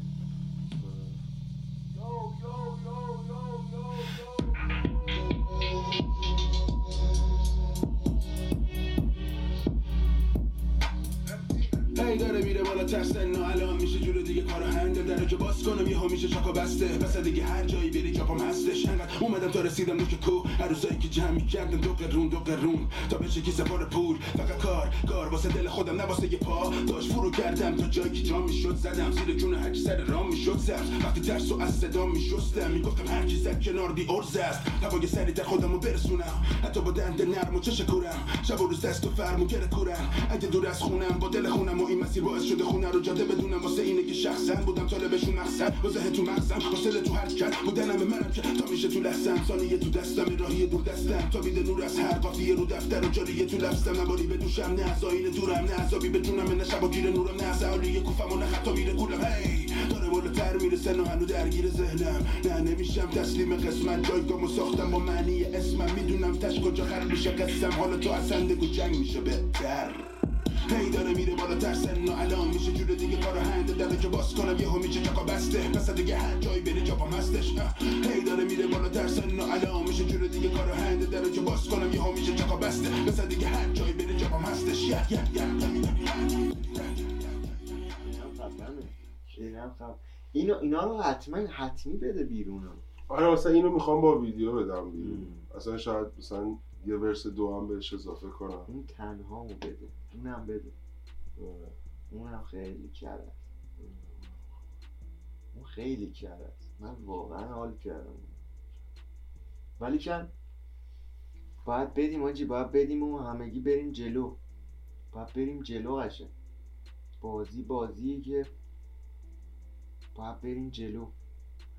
S3: هی داره میره بالا ترسن نه الان میشه جور دیگه کارو هنده درو که باز کنم یهو میشه چاکا بسته. پس دیگه هر جایی بری جاپام هستش. انقدر اومدم تا رسیدم نوک کو. هر روزایی که جمع می‌کردم دو قرون دو قرون. تا بشه کی سپار پول. فقط کار کار. واسه دل خودم نه واسه یه پا. داشت فرو کردم تا جایی که جا می‌شد زدم. زیر جون هر سر راه می‌شد سخت وقتی ترس و از صدا میشستم می‌گفتم هر کی زد کنار بی ارز است. هوای سریعتر خودمو برسونم. حتی با دند نرم و چش کورم شب و روز دست و فرمو گره کورم. اگه دور از خونم با دل خونم و مسیر باعث شده خونه رو جاده بدونم. واسه اینه که شخصا بودم طالبشون مقصد واسه تو مغزم حاصل تو هر کرد بودنم منم که تا میشه تو لحظم ثانیه تو دستم راهی دور دستم. تا بیده نور از هر قافیه رو دفتر و جاریه تو لفظم نباری به دوشم نه از آینه دورم. نه عذابی به جونم نه شب و گیر نورم. نه از عالی کوفم و نه خطا میره گولم هی! داره بالاتر می‌رسه و هنو درگیر ذهنم. نه نمیشم تسلیم قسمت. جایگامو ساختم با معنی اسمم. می‌دونم تش کجا خر میشه قسم. حالا تو اصلا دگو جنگ میشه بهتر. هی داره میره بالا ترسن و الان میشه جور دیگه کارو هنده در که باز کنم یهو میشه چاقا بسته پس دیگه هر جایی بری جاپام هستش اه. هی داره میره بالا ترسن و الان میشه جور دیگه کارو هنده در که باز کنم یهو میشه چاقا بسته پس دیگه هر جایی بری جاپام هستش یه یه یه
S1: اینو اینا رو حتما حتمی بده بیرون
S2: آره مثلا اینو می‌خوام با ویدیو بدم بیرون. اصلا شاید مثلا یه ورس دو هم بهش اضافه کنم
S1: اون تنها بده اونم بده. اونم خیلی کرد. اون خیلی کرد. من واقعا حال کردم. ولی کن باید بدیم آجی باید بدیم و همگی بریم جلو. باید بریم جلو قشنگ. بازی بازیه که باید بریم جلو.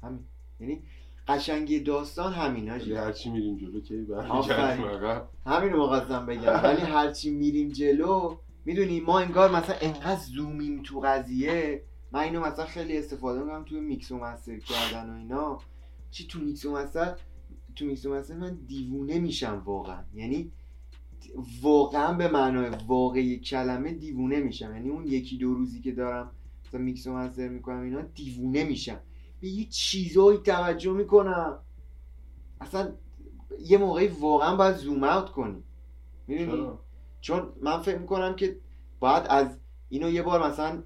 S1: همین. یعنی قشنگی داستان همین
S2: ولی
S1: آجی
S2: هرچی میریم جلو
S1: آفرین.
S2: برمیگردیم
S1: همین رو می‌خواستم بگم. ولی هرچی میریم جلو می‌دونی ما انگار مثلا انقدر زومیم تو قضیه. من اینو مثلا خیلی استفاده می‌کنم توی میکس و مستر کردن و اینا. چی تو میکس و مستر؟ تو میکس و مستر من دیوونه میشم واقعا. یعنی واقعا به معنای واقعی کلمه دیوونه میشم. یعنی اون یکی دو روزی که دارم مثلا میکس و مستر می‌کنم اینا دیوونه میشم. به یه چیزایی توجه می‌کنم. اصلا یه موقعی واقعا باید zoom out کنی. می‌دونی؟ چون من فکر می‌کنم که باید از اینو یه بار مثلا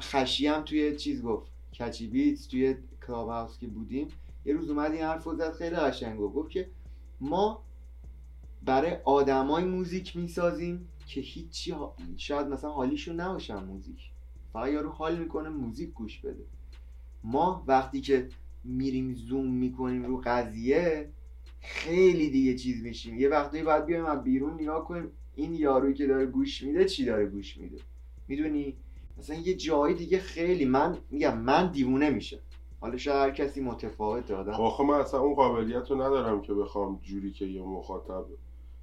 S1: خشی هم توی چیز گفت. کچی بیتس توی کلاب هاوس که بودیم یه روز اومد این حرف زد خیلی قشنگ گفت. گفت که ما برای آدمای موزیک می‌سازیم که هیچی ها- شاید مثلا حالیشون نباشن موزیک. فقط یارو حال می‌کنه موزیک گوش بده. ما وقتی که میریم زوم می‌کنیم رو قضیه خیلی دیگه چیز میشیم. یه وقتی باید بیایم از بیرون نگاه کنیم این یارویی که داره گوش میده چی داره گوش میده؟ می‌دونی؟ مثلا یه جایی دیگه خیلی من میگم من دیوونه میشم. حالا شاید هر کسی متفاوته آدم.
S2: خب آخه من اصلا اون قابلیت رو ندارم که بخوام جوری که یه مخاطب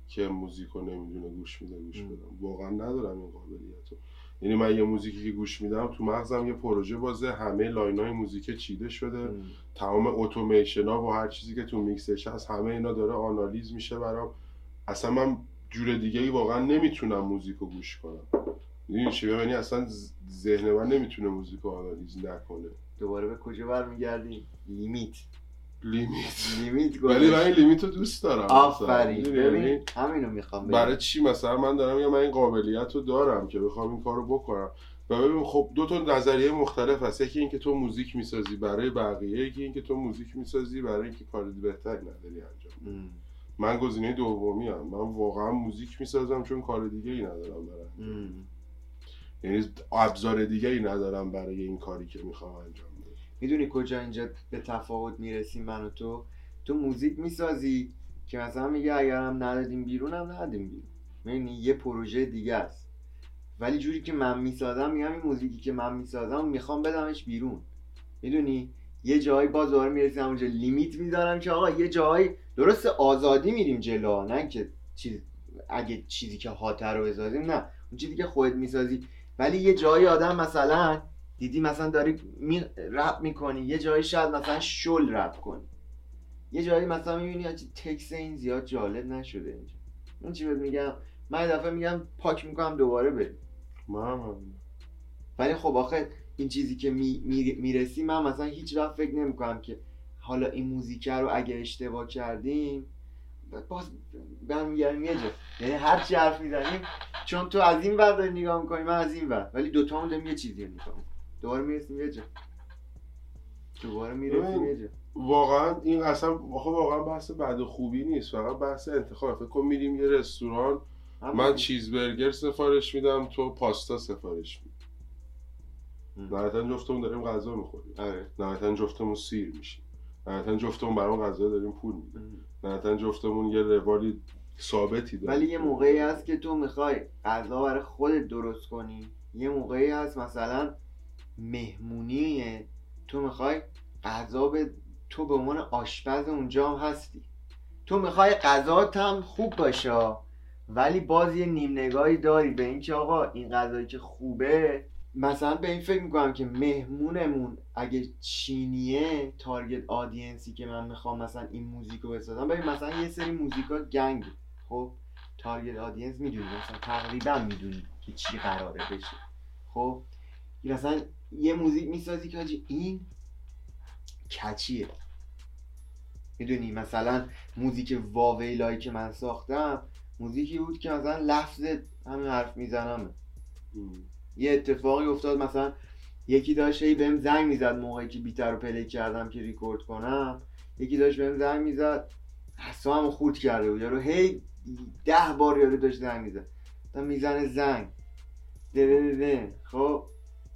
S2: که موزیک رو نمی‌دونه گوش میده گوش. بدم. واقعا ندارم این قابلیت رو. یعنی من یه موزیکی که گوش میدم تو مغزم یه پروژه بازه همه line های موزیک چیده شده.
S1: ام.
S2: تمام اتوماسیون ها و هر چیزی که تو میکسش هست همه اینا داره آنالیز میشه برام. اصلا من جور دیگه ای واقعا نمی‌تونم موزیک رو گوش کنم. می‌دونی چی؟ یعنی اصلا ذهن من نمی‌تونه موزیک رو آنالیز نکنه.
S1: دوباره به کجا برمیگردیم؟ limit.
S2: limit
S1: limit
S2: ولی من. این limit رو دوست دارم
S1: آفرین؟
S2: یعنی
S1: ببین همینو می‌خوام بگم
S2: برای چی مثلا من دارم یا من این قابلیت رو دارم که بخوام این کارو بکنم و ببین خب دو تا نظریه مختلف هست یکی اینکه تو موزیک می‌سازی برای بقیه یکی اینکه تو موزیک می‌سازی برای اینکه کار بهتری نداری انجام
S1: ام.
S2: من گزینه دومی هم. من واقعا موزیک می‌سازم چون کار دیگه ای ندارم برای. یعنی ابزار دیگه ای ندارم برای این کاری که می‌خوام انجام
S1: می‌دونی کجا اینجا به تفاوت می‌رسیم من و تو؟ تو موزیک می‌سازی که مثلا میگه اگرم ندادیم بیرون هم ندادیم بیرون. می‌دونی یه پروژه دیگه است. ولی جوری که من می‌سازم میگم این موزیکی که من می‌سازم می‌خوام بدمش بیرون. می‌دونی؟ یه جایی باز دوباره می‌رسیم اونجا لیمیت می‌ذارم که آقا یه جایی درست آزادی میریم جلو. نه که چیز اگه چیزی که هاتر رو بسازیم نه. اون چیزی که خودت می‌سازی. ولی یه جایی آدم مثلا دیدی مثلا داری می رپ می‌کنی یه جایی شاید مثلا شل رپ کنی. یه جایی مثلا می‌بینی تکس این زیاد جالب نشده اینجا. اون چی بهت میگم؟ من دفعه میگم پاک می‌کنم دوباره بریم.
S2: من همینه.
S1: ولی خب آخه این چیزی که می می- می‌رسی من مثلا هیچ وقت فکر نمی‌کنم که حالا این موزیکه رو اگه اشتباه کردیم باز برمیگردیم یه جا. یعنی هر چی حرف می‌زنیم چون تو از این ور داری نگاه می‌کنی من از این ور. ولی دوتا هم داریم یه چیزی رو نگاه. دوباره می‌رسیم یه جا. دوباره می‌رسیم یه جا.
S2: واقعا این اصلا واقعا بحث بد و خوبی نیست. فقط بحث انتخاب. فکر کن میریم یه رستوران. من چیزبرگر سفارش میدم تو پاستا سفارش میدی. نهایتا جفتمون داریم غذا می‌خوریم.
S1: آره.
S2: نهایتا جفتمون سیر میشیم. نهایتا جفتمون برام غذا داریم پول میدیم. نهایتا جفتمون یه روالی ثابتی داریم.
S1: ولی یه موقعی هست که تو می‌خوای غذا برای خودت درست کنی. یه موقعی هست مثلا مهمونیه تو می‌خوای غذا به تو به عنوان آشپز اونجا هم هستی. تو می‌خوای غذات هم خوب باشه ولی باز یه نیم نگاهی داری به اینکه آقا این غذایی که خوبه مثلا به این فکر می‌کنم که مهمونمون اگه چینیه target audience ی که من می‌خوام مثلا این موزیک رو بسازم. ببین مثلا یه سری موزیکا گنگ خب؟ target audience می‌دونی. مثلا تقریبا می‌دونی که چی قراره بشه. خب؟ مثلا یه موزیک می‌سازی که حاجی این کچیه. می‌دونی؟ مثلا موزیک واویلایی که من ساختم موزیکی بود که مثلا لفظ همین حرف می‌زنم. یه اتفاقی افتاد مثلا یکی داشت هی بهم زنگ می‌زد موقعی که بیتر رو پلی کردم که ریکورد کنم. یکی داشت بهم زنگ می‌زد حسام خورد کرده بود. یارو هی ده بار یارو داشت زنگ می‌زد. تا می‌زنه زنگ. ده ده ده. خب؟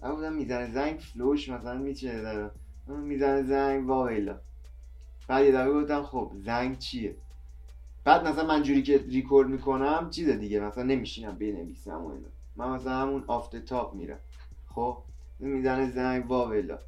S1: من بودم می‌زنه زنگ فلوش مثلا میچه دارم می‌زنه زنگ واویلا بعد یه دفعه گفتم خب زنگ چیه؟ بعد مثلا من جوری که ریکورد می‌کنم چیز دیگه مثلا نمیشینم بنویسم و اینا. من مثلا همون آفت تاپ میرم. خب؟ می‌زنه زنگ واویلا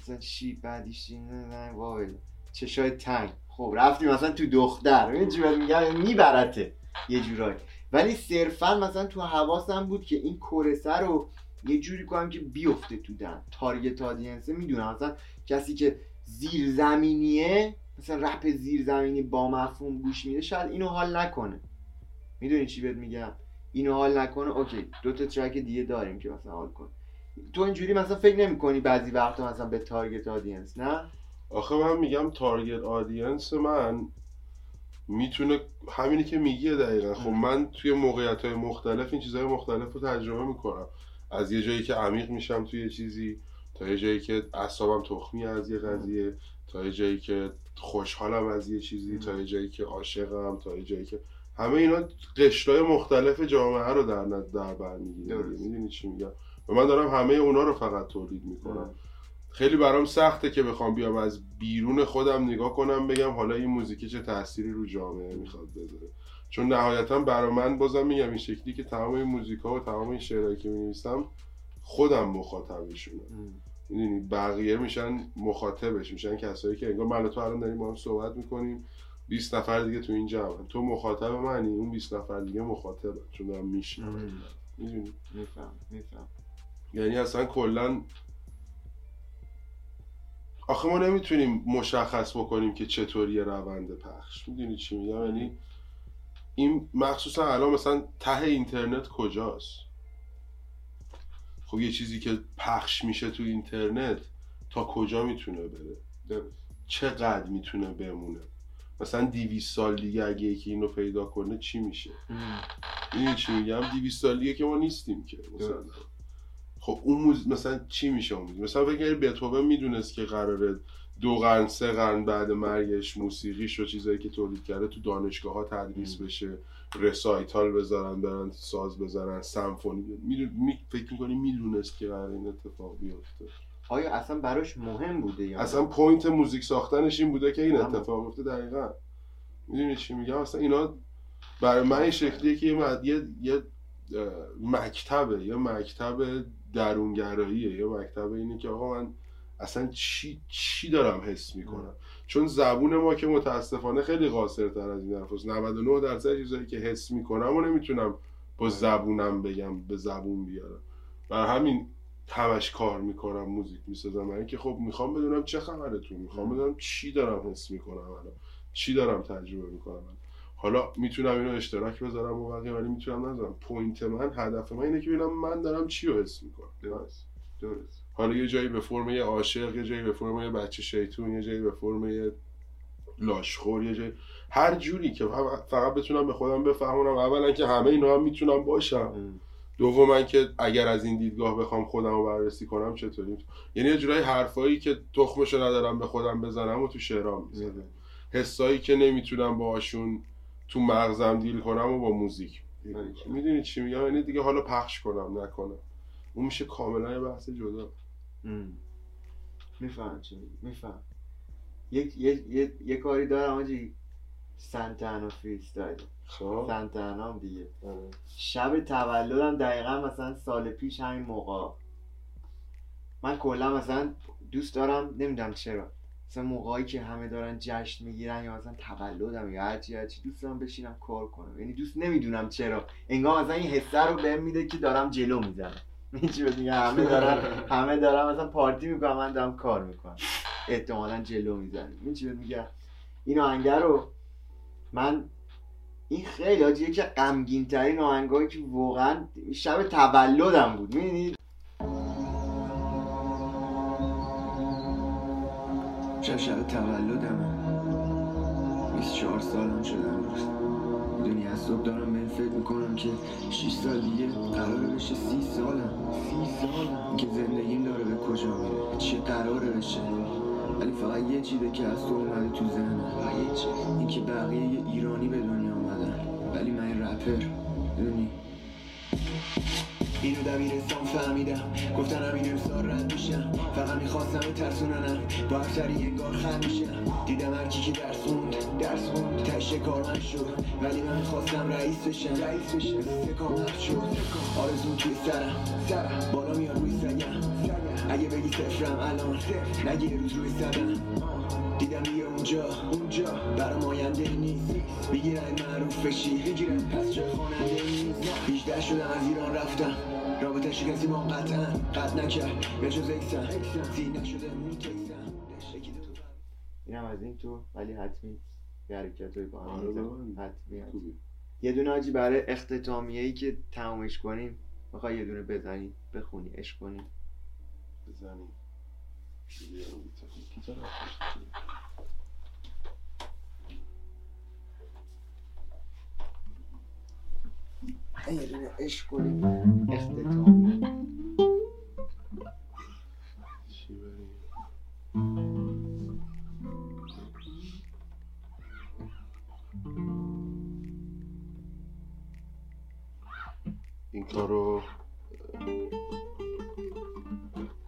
S1: مثلا چی بعدیش زنگ واویلا چشای تنگ. خب رفتی مثلا تو دختر. بهت میگم؟ میبرته یه جورایی. ولی صرفا مثلا تو حواسم بود که این chorus ه رو یه جوری کنم که بیفته تو دهن target audience ه می‌دونم مثلا کسی که زیر زمینیه مثلا رپ زیر زمینی با مفهوم گوش میده شاید اینو حال نکنه. می‌دونی چی بهت میگم؟ اینو حال نکنه. اوکی دو تا track دیگه داریم که مثلا حال کنه تو اینجوری مثلا فکر نمی‌کنی بعضی وقتا مثلا به target audience نه؟
S2: آخه من میگم target audience من می‌تونه همینی که میگیه دقیقا. خب. من توی موقعیت های مختلف این چیزهای مختلف رو تجربه می‌کنم. از یه جایی که عمیق میشم توی یه چیزی تا یه جایی که اعصابم تخمی از یه قضیه تا یه جایی که خوشحالم از یه چیزی. تا یه جایی که عاشقم تا یه جایی که همه اینا قشرهای مختلف جامعه رو در در بر می‌گیره. می‌دونی چی میگم و من دارم همه اونا رو فقط تولید می‌کنم. خیلی برام سخته که بخوام بیام از بیرون خودم نگاه کنم بگم حالا این موزیک چه تأثیری رو جامعه می‌خواد بذاره چون نهایتا برای من بازم میگم این شکلی که تمام این موزیکا و تمام این شعرهایی که می‌نویسم خودم مخاطبشونم.
S1: ام.
S2: می‌دونی؟ بقیه میشن مخاطبش میشن کسایی که انگار من و تو الان داریم با هم صحبت می‌کنیم 20 نفر دیگه تو این جمع تو مخاطب منی اون 20 نفر دیگه مخاطبه چون دارم میشنم. می‌دونی؟
S1: میفهم میفهم.
S2: یعنی اصلا کلا آخه ما نمی‌تونیم مشخص بکنیم که چطوری روند پخش. می‌دونی چی میگم؟ یعنی این مخصوصا الان مثلا ته اینترنت کجاست؟ خب یه چیزی که پخش میشه تو اینترنت تا کجا می‌تونه بره؟ چقدر می‌تونه بمونه؟ مثلا 200 سال دیگه اگه یکی اینو پیدا کنه چی میشه. می‌دونی چی میگم؟ 200 سال دیگه که ما نیستیم که مثلا. خب اون موز... مثلا چی میشه اون مثلا فکر کنید بتهوون می‌دونست که قراره دو قرن سه قرن بعد مرگش موسیقیش و چیزایی که تولید کرده تو دانشگاه ها تدریس. بشه رسایتال بذارن برن ساز بزنن سمفونی. می... فکر می‌کنی می‌دونست که قرار این اتفاق بیفته
S1: آیا اصلا براش مهم بوده یا؟
S2: اصلا point موزیک ساختنش این بوده که این. اتفاق بیفته دقیقا می‌دونی چی میگم اصلا اینا برای من این شکلیه که یه, یه... مکتبه یه مکتب درونگراییه یه مکتب اینه که آقا من اصلا چی چی دارم حس می‌کنم؟ چون زبون ما که متاسفانه خیلی قاصرتر از این حرفاست. 99 درصد چیزایی که حس می‌کنم و نمی‌تونم با زبونم بگم به زبون بیارم. برا همین همش کار می‌کنم موزیک می‌سازم. من که خب می‌خوام بدونم چه خبرتون می‌خوام بدونم چی دارم حس می‌کنم الان. چی دارم تجربه می‌کنم حالا می‌تونم اینو اشتراک بذارم و بقیه ولی می‌تونم نذارم. point من هدف من اینه که ببینم من دارم چی رو حس می‌کنم.
S1: درست. درست.
S2: حالا یه جایی به فرم یه عاشق یه جایی به فرم یه بچه شیطون یه جایی به فرم یه لاشخور یه جایی هر جوری که فقط بتونم به خودم بفهمونم. اولا که همه اینا هم می‌تونم باشم. دوما که اگر از این دیدگاه بخوام خودم رو بررسی کنم چطوری؟ یعنی یه جورایی حرفایی که تخمشو ندارم به خودم بزنم و تو شعرام می‌زنم. حسایی که نمی‌تونم باهاشون تو مغزم دیل کنم و با موزیک می‌دونی چی میگم؟ یعنی دیگه حالا پخش کنم نکنم. اون میشه کاملا یه بحث جدا.
S1: میفهم چی میفهم یک یه, یه،, یه کاری دارم آجی. سنتانا فریستایل
S2: خب.
S1: سنتانا هم دیگه. آره. شب تولدم دقیقا مثلا سال پیش همین موقع. من کلا مثلا دوست دارم نمی‌دونم چرا. مثلا موقعی که همه دارن جشن می‌گیرن یا مثلا تولدم یا هرچی هرچی دوست دارم بشینم کار کنم. یعنی دوست نمی‌دونم چرا. انگار مثلا این حسه رو بهم میده که دارم جلو می‌زنم. چی میگه همه دارن همه دارن مثلا پارتی می‌کنم من دارم کار می‌کنم. احتمالا جلو می‌زنم این چی میگه این آهنگه رو من این خیلی حاجی که غمگین ترین آهنگایی که واقعا شب تولدم بود. می‌دونید شب شب تولدمه. 24 سالم امروز. می‌دونی؟ از صبح دارم به فکر می‌کنم که 6 سال دیگه قراره بشه 30 سالم. 30 سالم. که زندگیم داره به کجا میره؟ چه قراره بشه؟ ولی فقط یه چیزه که از تو اومده تو ذهنم. این که بقیه یه ایرانی به دنیا آمدن ولی من رپر اینو دبیرستان فهمیدم. گفتن همین امسال رد میشم. فقط می‌خواستم ترسوننم. با سری انگار خم میشم. دیدم هرکی که درس خوند درس خوند. تشه کارمند شد. ولی من می‌خواستم رئیس بشم. رئیس بشم. سکامت شد. آرزون توی سرم. سرم. بالا میاد روی سگم. اگه بگی سفرم الان. نگی روز روی سرم دیدم یه اونجا. اونجا. برام آینده نیست. بگیرن معروف بشی بگیرن پس چه خواننده نیست 18 شدم از ایران رفتم. رابطه شکستی ما قطعا. قطع نکرد. به جز اکسن سی نشده میتکسن اینم از این تو ولی حتمی یه حرکت های با هم
S2: آره
S1: حتمی یه دونه آجی برای اختتامیه ای که تمومش کنیم می‌خوای یه دونه بزنی بخونی عشق کنی.
S2: بزنی.
S1: یه دونه عشق کنیم اختتامی
S2: این کارو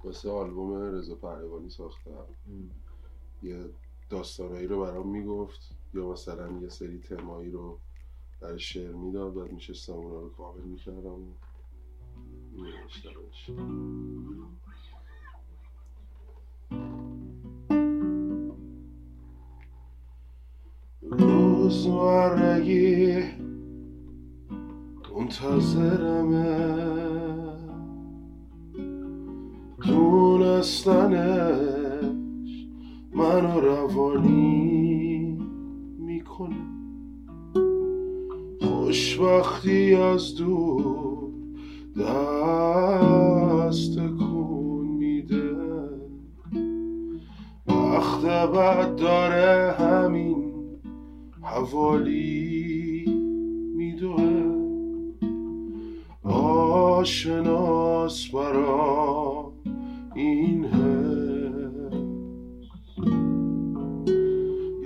S2: واسه آلبوم رضا پهلوانی ساختم. یه داستانایی رو برام می‌گفت یا مثلا یه سری تمایی رو در شعر می‌داد بعد میشستم اونا رو کامل می‌کردم. و میشتمش روزمرگی منتظرمه دونستنش منو روانی می‌کنه. خوشبختی از دور دست کن میده. وقت بعد داره همین حوالی میدوه. آشناس برام این حس.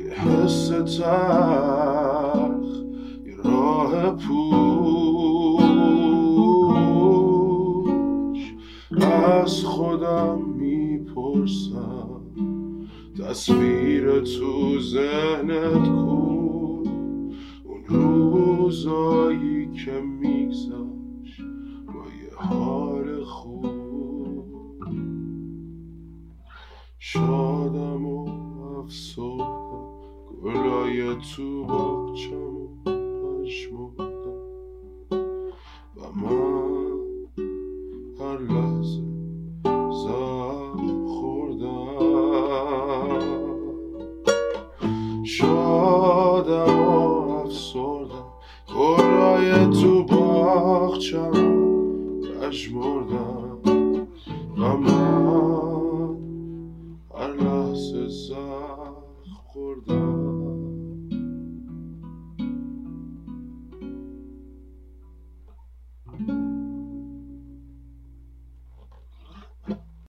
S2: یه حس یه پوش از خودم می‌پرسم تصویر تو ذهنت کو اون روزایی که میگذشت با یه حال خوب. شادم و افسردم گلای تو باغچم پشمردم و من هر لحظه زخم خوردم. شادم و افسردم. گلای تو باغچم پشمردم و من هر لحظه زخم خوردم.